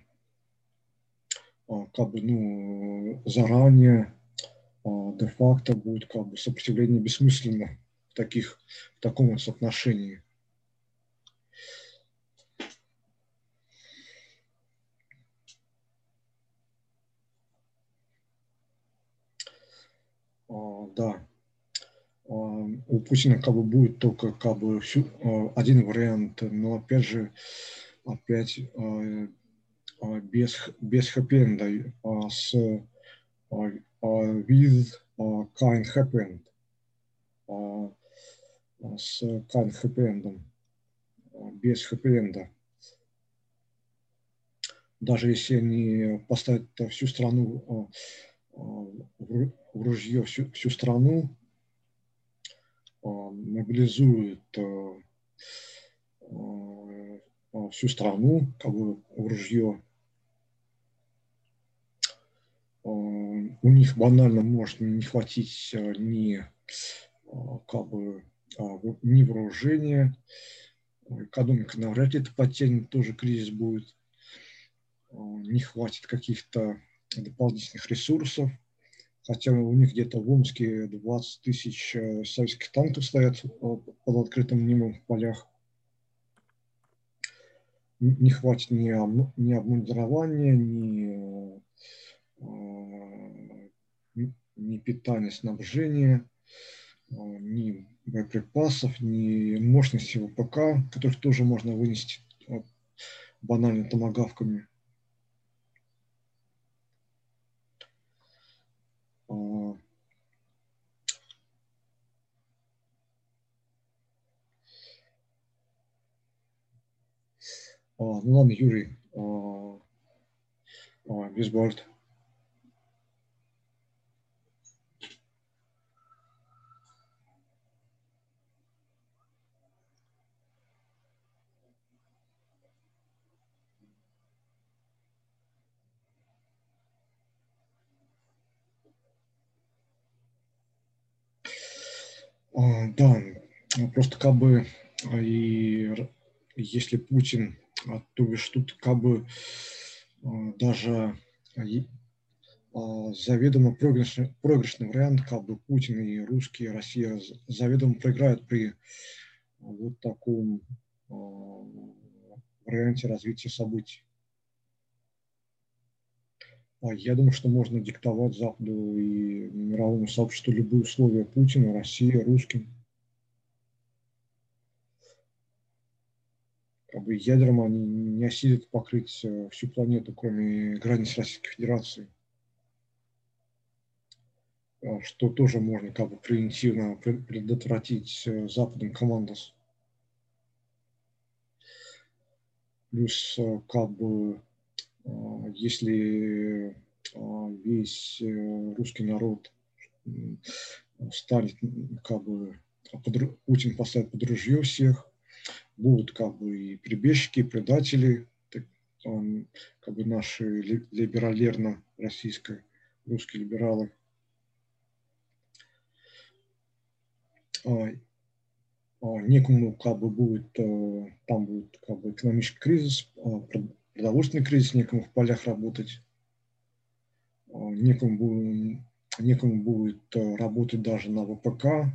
как бы, ну, заранее а, де-факто будет как бы сопротивление бессмысленно в, таких, в таком вот соотношении. А, да, а, у Путина как бы будет только как бы один вариант, но опять же, опять без, без хэппи с with kind happy end, с kind happy end, без happy end. Даже если они поставят всю страну в ружье, всю, всю страну, мобилизуют всю страну, как бы в ружье, у них банально может не хватить э, ни, э, как бы, а, ни вооружения, экономика навряд ли это потянет, тоже кризис будет. не хватит каких-то дополнительных ресурсов, хотя у них где-то в Омске 20 тысяч советских танков стоят под открытым небом в полях. Не хватит ни, ни обмундирования, ни, ни питания, снабжения, ни боеприпасов, ни мощности ВПК, которых тоже можно вынести банально томогавками. А, ну ладно, Юрий, а, да, просто как бы и если Путин, а, то бишь тут как бы а, даже заведомо проигрышный, проигрышный вариант, как бы Путин и русские, Россия заведомо проиграют при вот таком варианте развития событий. А я думаю, что можно диктовать Западу и мировому сообществу любые условия Путина, России, русским. Как бы ядром они не осилят покрыть э, всю планету, кроме границ Российской Федерации. А что тоже можно как бы превентивно предотвратить э, Западом командос. Плюс э, как бы если а, весь э, русский народ станет как бы Путин поставит под ружье всех, будут как бы и прибежчики, и предатели, так, он, как бы наши либералерно российские русские либералы. А, некому как бы будет, э, там будет как бы экономический кризис, продовольственный кризис, некому в полях работать, а, некому, некому будет э, работать даже на ВПК. А,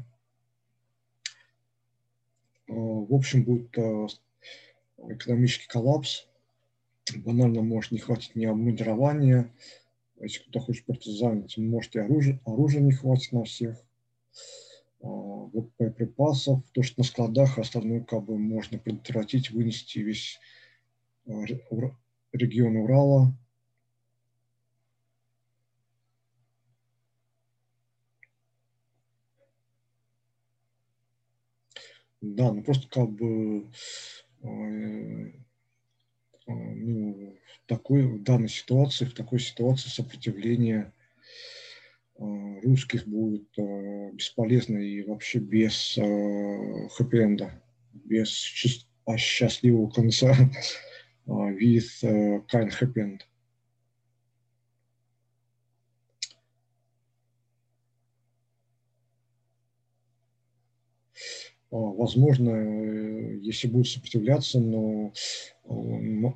в общем, будет э, экономический коллапс. Банально может не хватить ни обмундирования. Если кто-то хочет партизанить, может и оружие, оружия не хватит на всех. А, боеприпасов, то, что на складах, остальное как бы можно предотвратить, вынести весь регион Урала. Да, ну просто как бы э, э, ну, в такой в данной ситуации, в такой ситуации сопротивление э, русских будет бесполезно и вообще без хэппи-энда, без счастливого конца with kind happy end. Возможно, если будут сопротивляться, но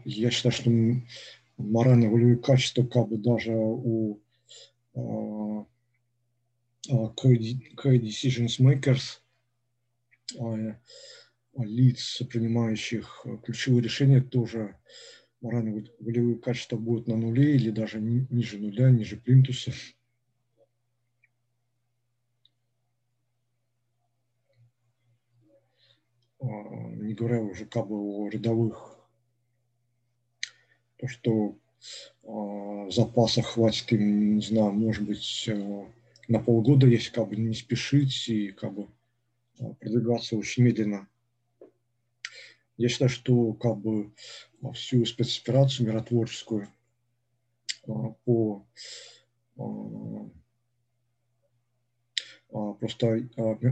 я считаю, что морально-волевые качества как бы даже у key decisions makers лиц, принимающих ключевые решения, тоже морально-волевые качества будут на нуле или даже ниже нуля, ниже плинтуса. А, не говоря уже как бы о рядовых. То, что э, запасов хватит им, не знаю, может быть, э, на полгода, если как бы не спешить и как бы продвигаться очень медленно я считаю, что как бы всю спецоперацию миротворческую а, по а, а, просто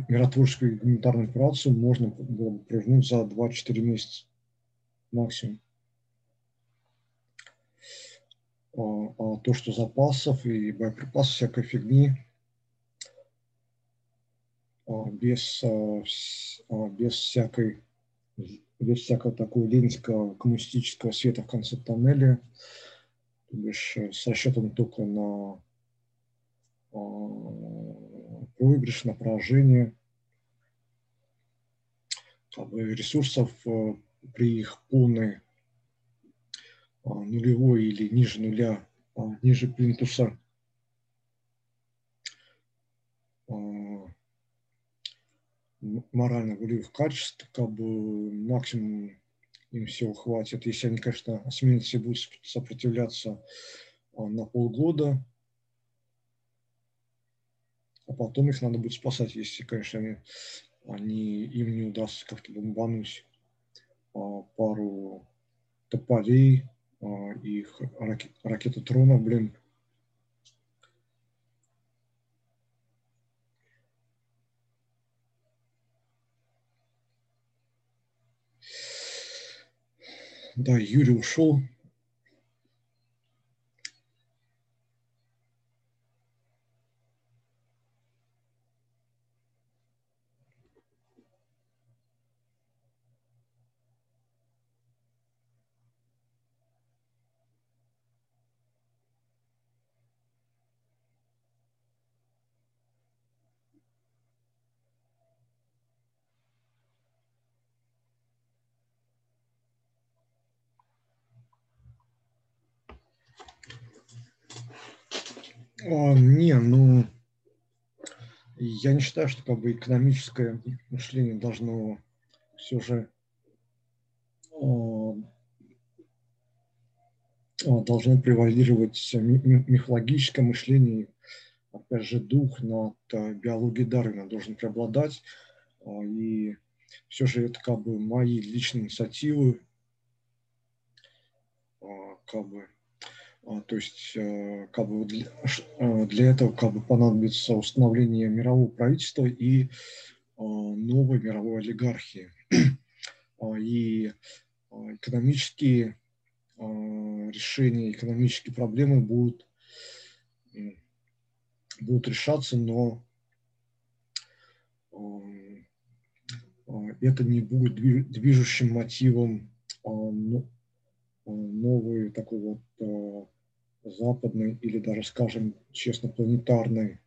миротворческую гуманитарную операцию можно было бы провернуть за 2-4 месяца максимум. А то, что запасов и боеприпасов, всякой фигни, без, без всякой без всякого такого ленинского коммунистического света в конце тоннеля, то бишь с расчетом только на проигрыш, на поражение. Ресурсов при их полной нулевой или ниже нуля, ниже плинтуса морально-волевых качеств, как бы максимум им всего хватит. Если они, конечно, осмелятся и будут сопротивляться а, на полгода, а потом их надо будет спасать, если, конечно, они, они, им не удастся как-то бомбануть а, пару тополей, а, их ракет, ракетотронов, блин, Да, Юрий ушел. А, не, ну, я не считаю, что как бы экономическое мышление должно все же а, а, должно превалировать мифологическое мышление, опять же, дух над биологией Дарвина должен преобладать, и все же это как бы мои личные инициативы, как бы а, то есть э, как бы для, э, для этого как бы понадобится установление мирового правительства и а, новой мировой олигархии. А, и экономические решения, экономические проблемы будут, будут решаться, но это не будет движущим мотивом ну, новой такой вот западной или даже, скажем честно, планетарной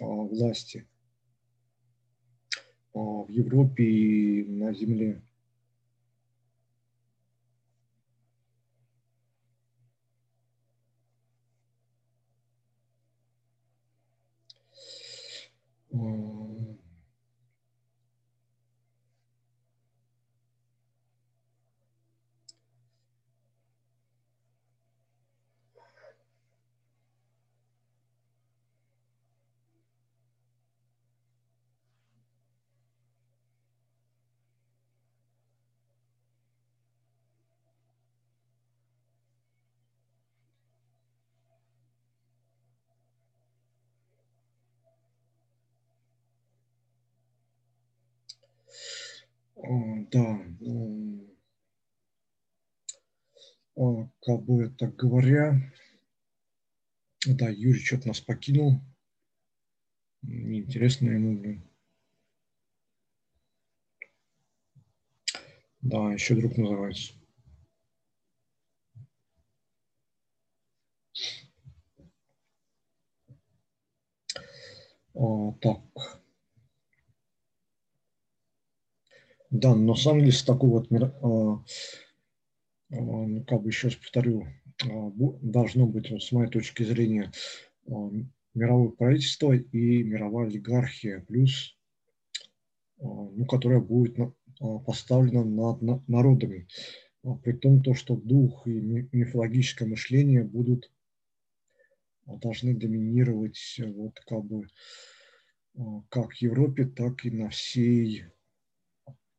а, власти а, в Европе и на Земле. Uh... Да, как бы так говоря, да, Юрий что-то нас покинул. Неинтересно ему, блин. Да, еще друг называется. А, так. Да, но самом деле с такой вот, а, как бы еще раз повторю, а, должно быть, вот, с моей точки зрения, мировое правительство и мировая олигархия, плюс, ну, которая будет поставлена над народами. При том, то, что дух и мифологическое мышление будут должны доминировать вот как бы как в Европе, так и на всей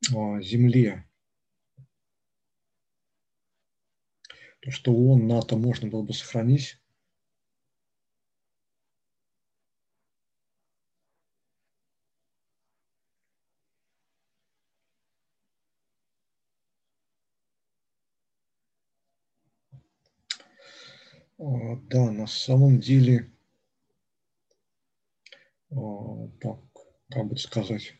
земле. То, что ООН, НАТО можно было бы сохранить. А, да, на самом деле, а, так, как бы сказать,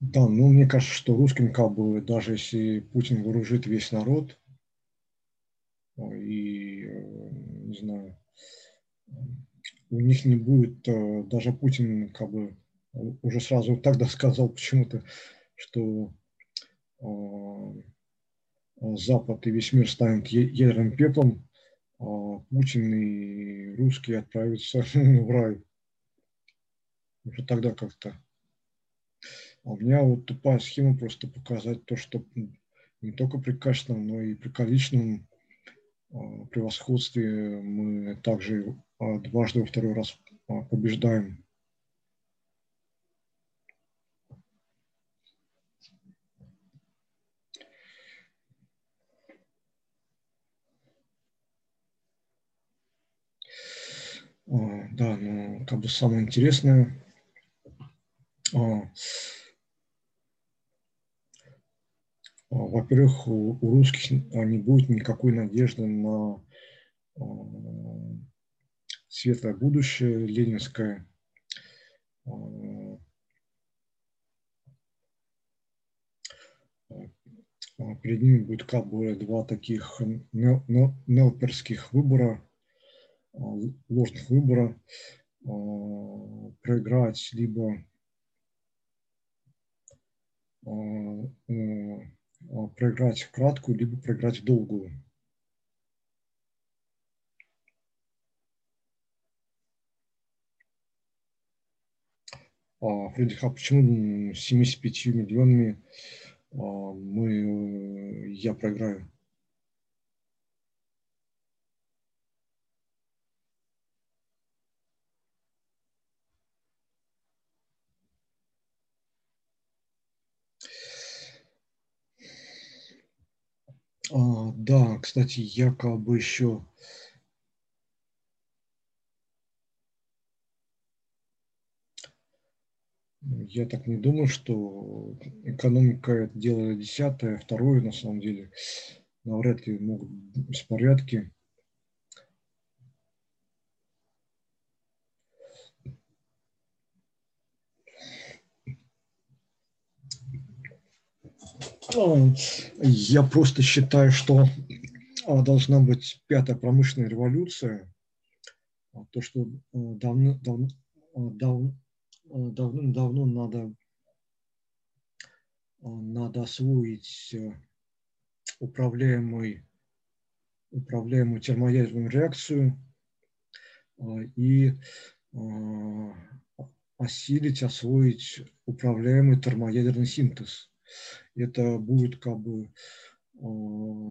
Да, ну мне кажется, что русским как бы даже если Путин вооружит весь народ и, не знаю, у них не будет, даже Путин как бы уже сразу тогда сказал почему-то, что Запад и весь мир станет ядерным пеплом, а Путин и русские отправятся в рай. Уже тогда как-то. А у меня вот тупая схема просто показать то, что не только при качественном, но и при количественном а, превосходстве мы также а, дважды во второй раз побеждаем. Да, ну, как бы самое интересное, во-первых, у, русских не будет никакой надежды на светлое будущее ленинское. Перед ними будет как бы два таких нелперских выбора – ложных выбора, а, проиграть либо а, а, проиграть в краткую, либо проиграть долгую. А, Фредди, а почему 75 миллионами мы, я проиграю? А, да, кстати, якобы еще Я так не думаю, что экономика дело десятое, второе на самом деле. Навряд ли могут беспорядки. Я просто считаю, что а, должна быть пятая промышленная революция. А, то, что а, давно, давно, давно, давно надо, надо освоить э, управляемый, управляемую термоядерную реакцию и осилить, освоить управляемый термоядерный синтез это будет как бы а,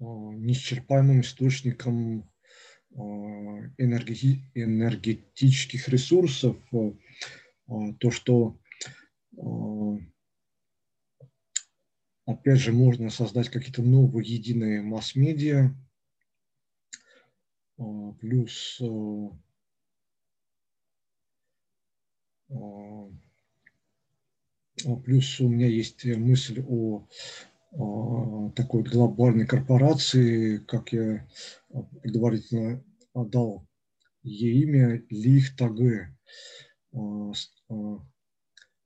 а, неисчерпаемым источником а, энергетических ресурсов, то, что опять же можно создать какие-то новые единые масс-медиа, плюс плюс у меня есть мысль о, о такой глобальной корпорации, как я предварительно отдал ей имя ЛИХТАГ, а,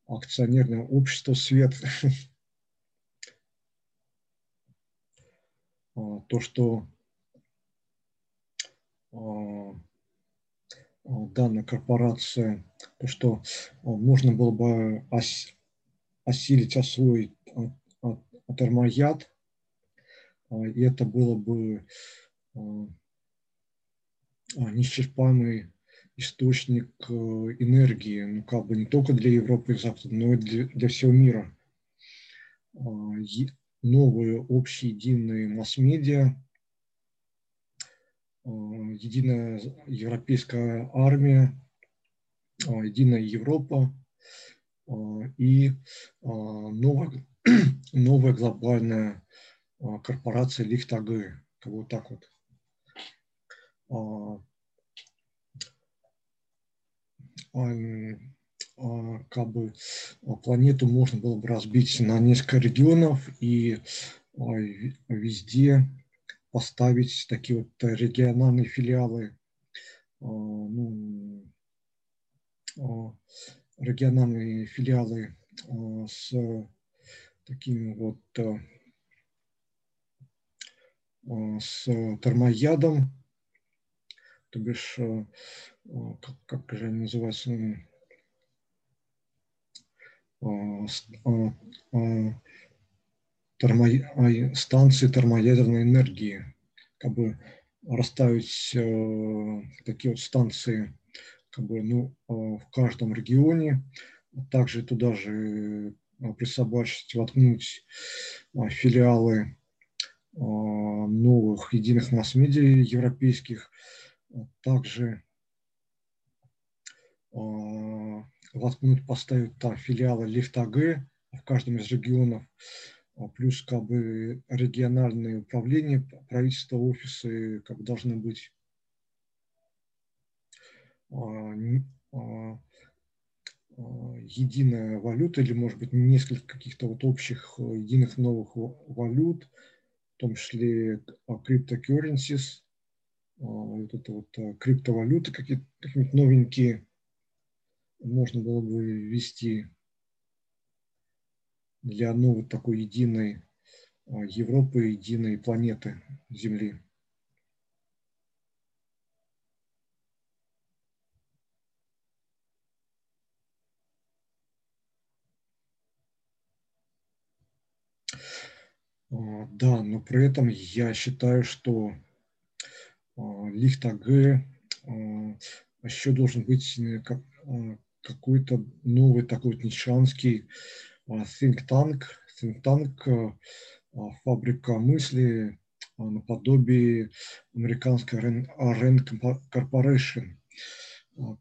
акционерное общество «Свет». А, то, что данная корпорация, то, что можно было бы осилить, освоить термояд, и это было бы неисчерпаемый источник э, энергии, ну как бы не только для Европы и Запада, но и для, для всего мира. Новые общие единые масс-медиа, единая европейская армия, единая Европа – а, и а, новая, новая глобальная а, корпорация Лихтаг, вот так вот. Как бы планету можно было бы разбить на несколько регионов и везде поставить такие вот региональные филиалы ну, региональные филиалы с такими вот с термоядом, то бишь, как, как же они называются, термо, станции термоядерной энергии, как бы расставить э, такие вот станции как бы, ну, э, в каждом регионе, также туда же э, присобачить, воткнуть э, филиалы новых единых масс-медиа европейских, также воткнуть, поставить там филиалы ЛИФТ-АГ в каждом из регионов, а плюс как бы региональные управления, правительства, офисы как бы должны быть. а, а, единая валюта или, может быть, несколько каких-то вот общих э, единых новых валют, в том числе криптокурренсис, вот это вот криптовалюты какие-то новенькие можно было бы ввести для новой такой единой а, Европы, единой планеты Земли. А, да, но при этом я считаю, что а, лифт АГ еще должен быть э, какой-то новый такой вот нишанский think tank, think tank фабрика мысли наподобие американской Rand Corporation,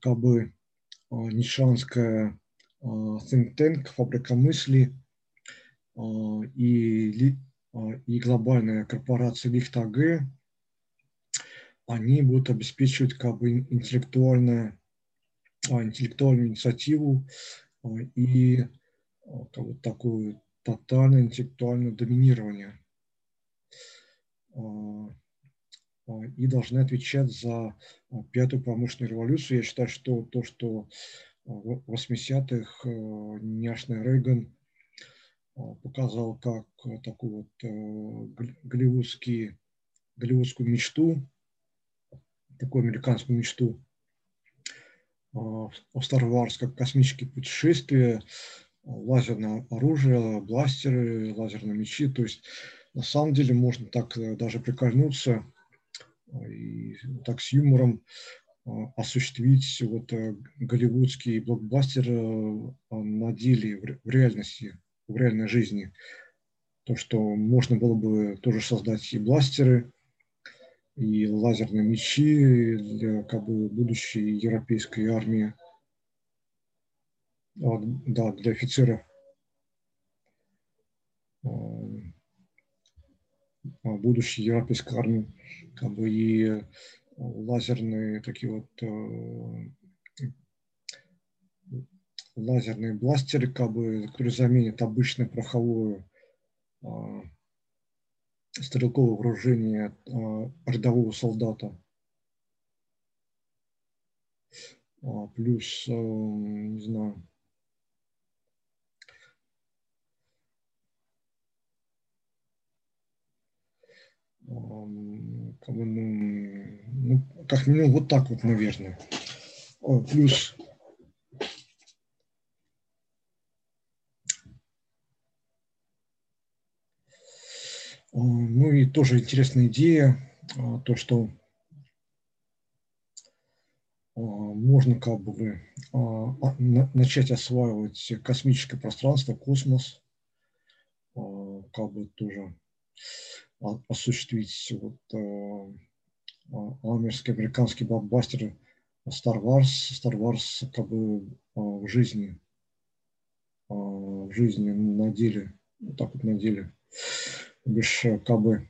как бы нишанская think tank, фабрика мысли и, и глобальная корпорация Лихт АГ, они будут обеспечивать как бы интеллектуальную, интеллектуальную инициативу и как бы, такое тотальное интеллектуальное доминирование а, а, и должны отвечать за а, пятую промышленную революцию. Я считаю, что то, что в 80-х няшный Рейган показал как такую вот голливудский, голливудскую мечту, такую американскую мечту, в Star Wars как космические путешествия, лазерное оружие, бластеры, лазерные мечи. То есть на самом деле можно так э, даже прикольнуться э, и так с юмором э, осуществить вот голливудский блокбастер на деле, в реальности, в реальной жизни. То, что можно было бы тоже создать и бластеры, и лазерные мечи для как бы, будущей европейской армии – да, для офицеров а, будущей европейской армии, как бы и лазерные такие вот а, лазерные бластеры, как бы, которые заменят обычное пороховое а, стрелковое вооружение рядового солдата. Плюс, не знаю, как, ну, ну, как минимум вот так вот, наверное. Плюс Ну и тоже интересная идея, а, то, что а, можно как бы начать осваивать космическое пространство, космос, как бы тоже осуществить вот, э, американский, американский блокбастер Star Wars, Star Wars как бы э, в жизни, э, в жизни на деле, вот так вот на деле, лишь как бы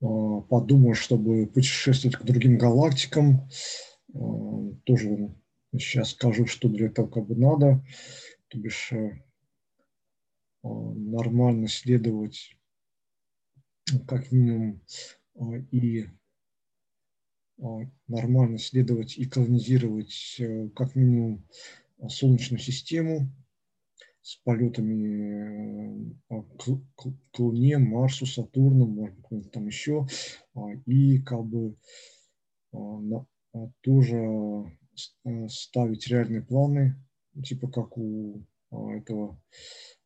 подумал, чтобы путешествовать к другим галактикам, тоже сейчас скажу, что для этого как бы надо, то бишь Э, нормально следовать ну, как минимум э, и нормально исследовать и колонизировать как минимум Солнечную систему с полетами к Луне, Марсу, Сатурну, может быть, там еще, и как бы тоже ставить реальные планы, типа как у этого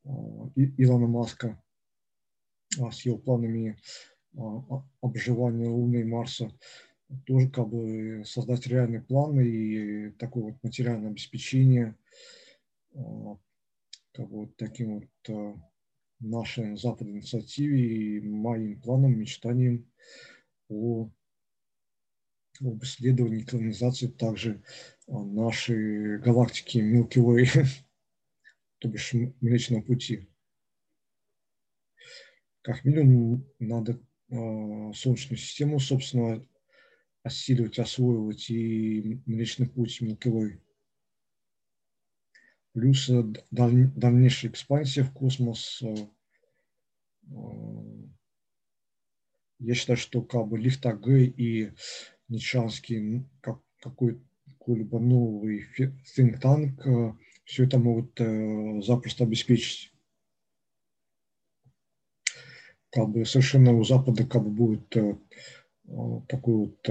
Илона Маска. С его планами обживания Луны и Марса, тоже как бы создать реальные планы и такое вот материальное обеспечение как бы вот таким вот нашей западной инициативе и моим планам, мечтаниям о, об исследовании колонизации также нашей галактики Milky Way, то бишь Млечного Пути. Как минимум надо э, Солнечную систему, собственно, осиливать, освоивать и Млечный Путь Milky. Плюс дальнейшая экспансия в космос. Я считаю, что как бы Лифтаг и Ничанский как, какой-либо новый think tank все это могут запросто обеспечить как бы совершенно у Запада как бы будет э, такой вот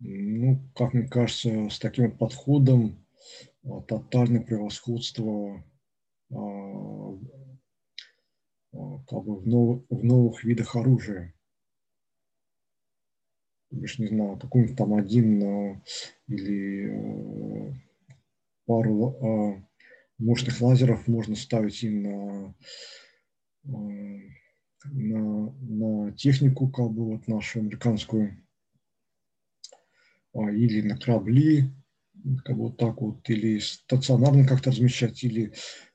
ну, как мне кажется, с таким подходом э, тотальное превосходство как бы в, нов, в новых видах оружия. Лишь не знаю, какой-нибудь там один или пару мощных лазеров можно ставить и на, на, на технику, как бы вот нашу американскую, а, или на корабли, как вот так вот, или стационарно как-то размещать, или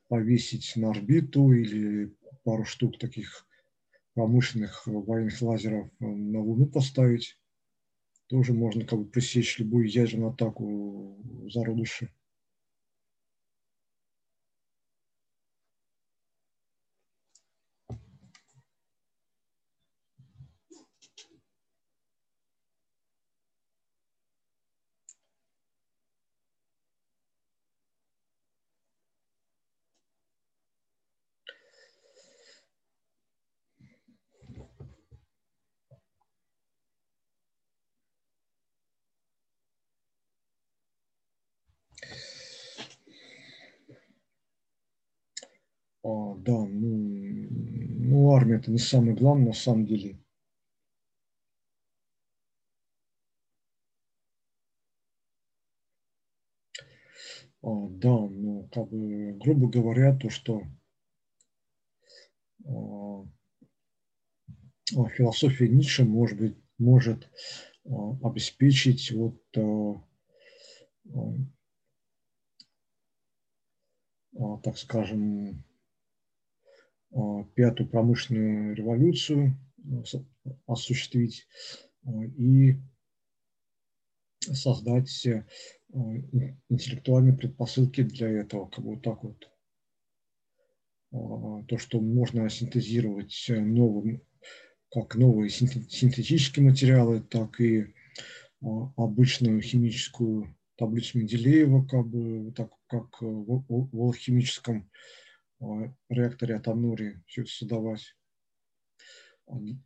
повесить на орбиту, или пару штук таких промышленных военных лазеров на Луну поставить. Тоже можно как бы пресечь любую ядерную атаку зародыши. А, да, ну, ну, армия это не самое главное на самом деле. А, да, ну, как бы, грубо говоря, то, что а, а философия Ницше может быть, может а, обеспечить вот а, а, так скажем, пятую промышленную революцию э, осуществить а, и создать э, интеллектуальные предпосылки для этого, как бы вот так вот. То, что можно синтезировать новым, как новые синтетические материалы, так и обычную химическую таблицу Менделеева, как бы так как в, в алхимическом реакторе Атанури все это создавать.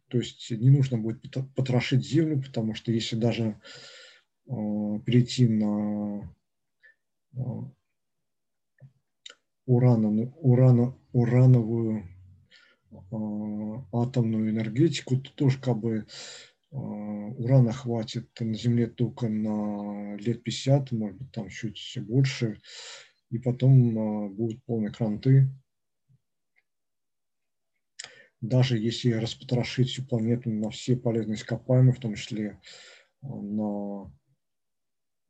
То есть не нужно будет потрошить землю, потому что если даже перейти на урановую, урано, урановую атомную энергетику, то тоже как бы урана хватит на Земле только на лет 50, может быть, там чуть больше, и потом будут полные кранты даже если распотрошить всю планету на все полезные ископаемые, в том числе э, на,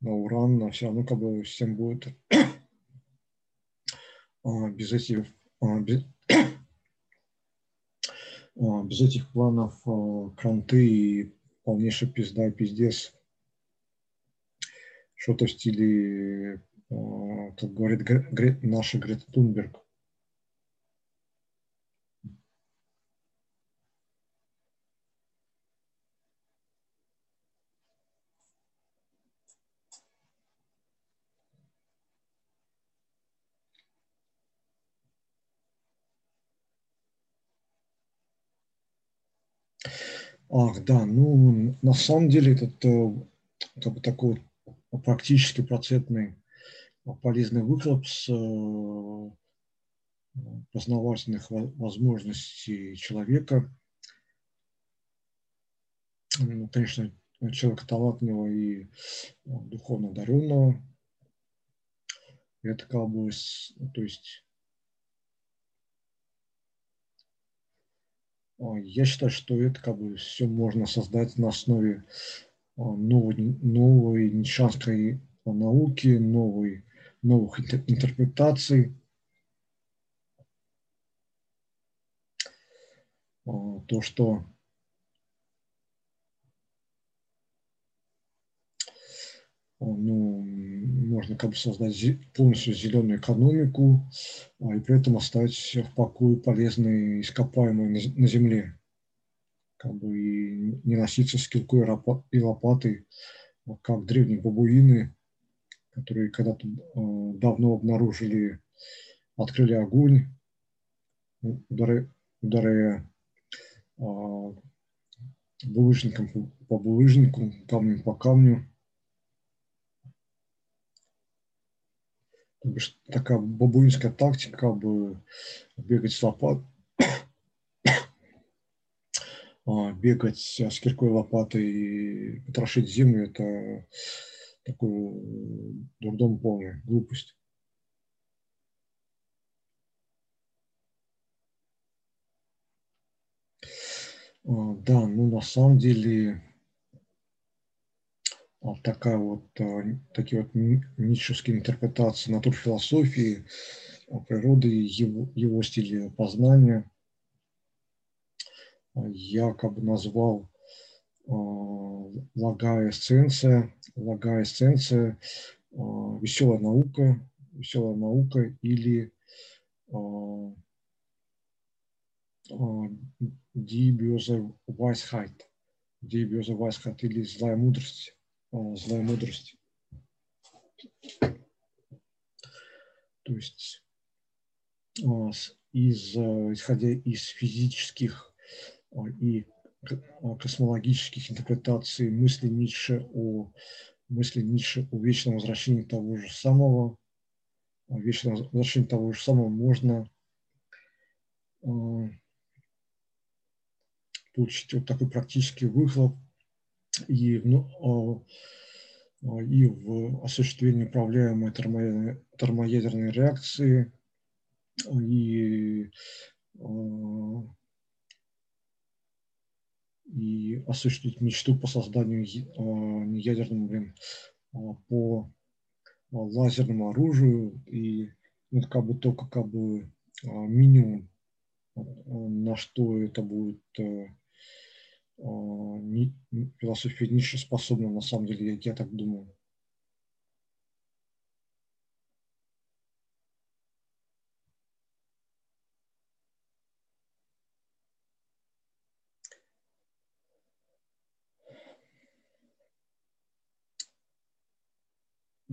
на уран, на все равно как бы всем будет а, без этих а, без, а, без этих планов кранты и полнейший пизда и пиздец. Что-то в стиле, Э, как говорит наша Грета Тунберг. Ах, да, ну, на самом деле, этот э, как бы такой практически процентный полезный выхлоп с э, познавательных возможностей человека. Конечно, человека талантливого и духовно одаренного. Это как бы, то есть А, я считаю, что это как бы все можно создать на основе новой, новой нишанской науки, новой, новых интерпретаций. А, то, что ну, можно как бы создать полностью зеленую экономику а, и при этом оставить в покое полезные ископаемые на земле. Как бы и не носиться с киркой и лопатой, а как древние бабуины, которые когда-то а, давно обнаружили, открыли огонь, ударяя, ударяя булыжником по булыжнику, камнем по камню, такая бабуинская тактика, как бы бегать с лопат, а, бегать с киркой лопатой и потрошить землю, это такой дурдом полная глупость. А, да, ну на самом деле вот такая вот, э, такие вот ницшевские интерпретации натурфилософии, э, природы, его, его стиля познания. Я как бы назвал э, лагая эссенция, лагая эссенция, веселая наука, веселая наука или böse Weisheit, Die böse Weisheit или злая мудрость злая мудрость. То есть из, исходя из физических и космологических интерпретаций мысли Ницше о мысли Ницше о вечном возвращении того же самого, о вечном возвращении того же самого можно получить вот такой практический выхлоп и, ну, и в осуществлении управляемой термо, термоядерной реакции. И, и осуществить мечту по созданию неядерного, блин, по лазерному оружию и ну, как бы только как бы минимум, на что это будет философия Ницше способна, на самом деле, я, я так думаю.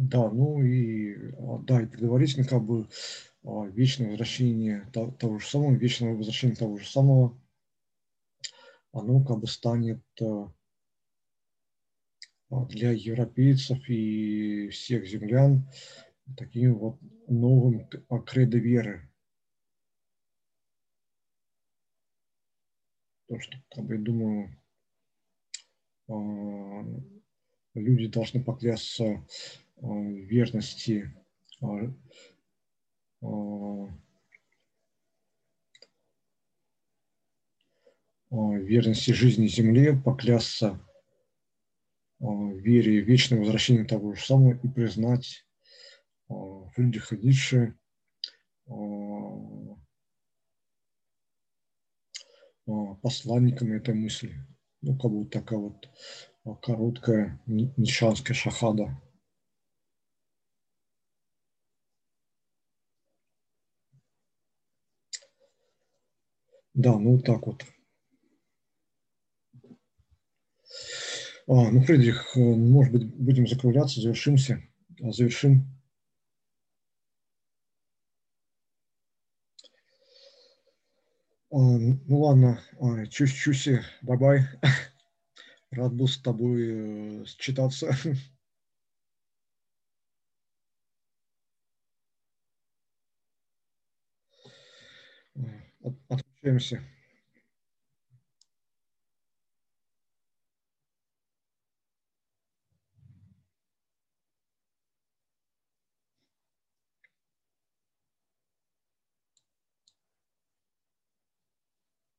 Да, ну и а, да, и предварительно как бы а, вечное возвращение того, того же самого, вечное возвращение того же самого оно как бы станет э, для европейцев и всех землян таким вот новым кредо веры. То, что, как бы, я думаю, люди должны поклясться верности верности жизни Земле, поклясться вере и вечное возвращение того же самого и признать Фридриха Ницше посланником этой мысли. Ну, как бы такая вот короткая нишанская шахада. Да, ну вот так вот. А, ну, Фридрих, э, может быть, будем закругляться, завершимся, а, завершим. А, ну ладно, а, чусь-чуси, э, bye-bye. Рад был с тобой э, счатиться. От, от, Общаемся.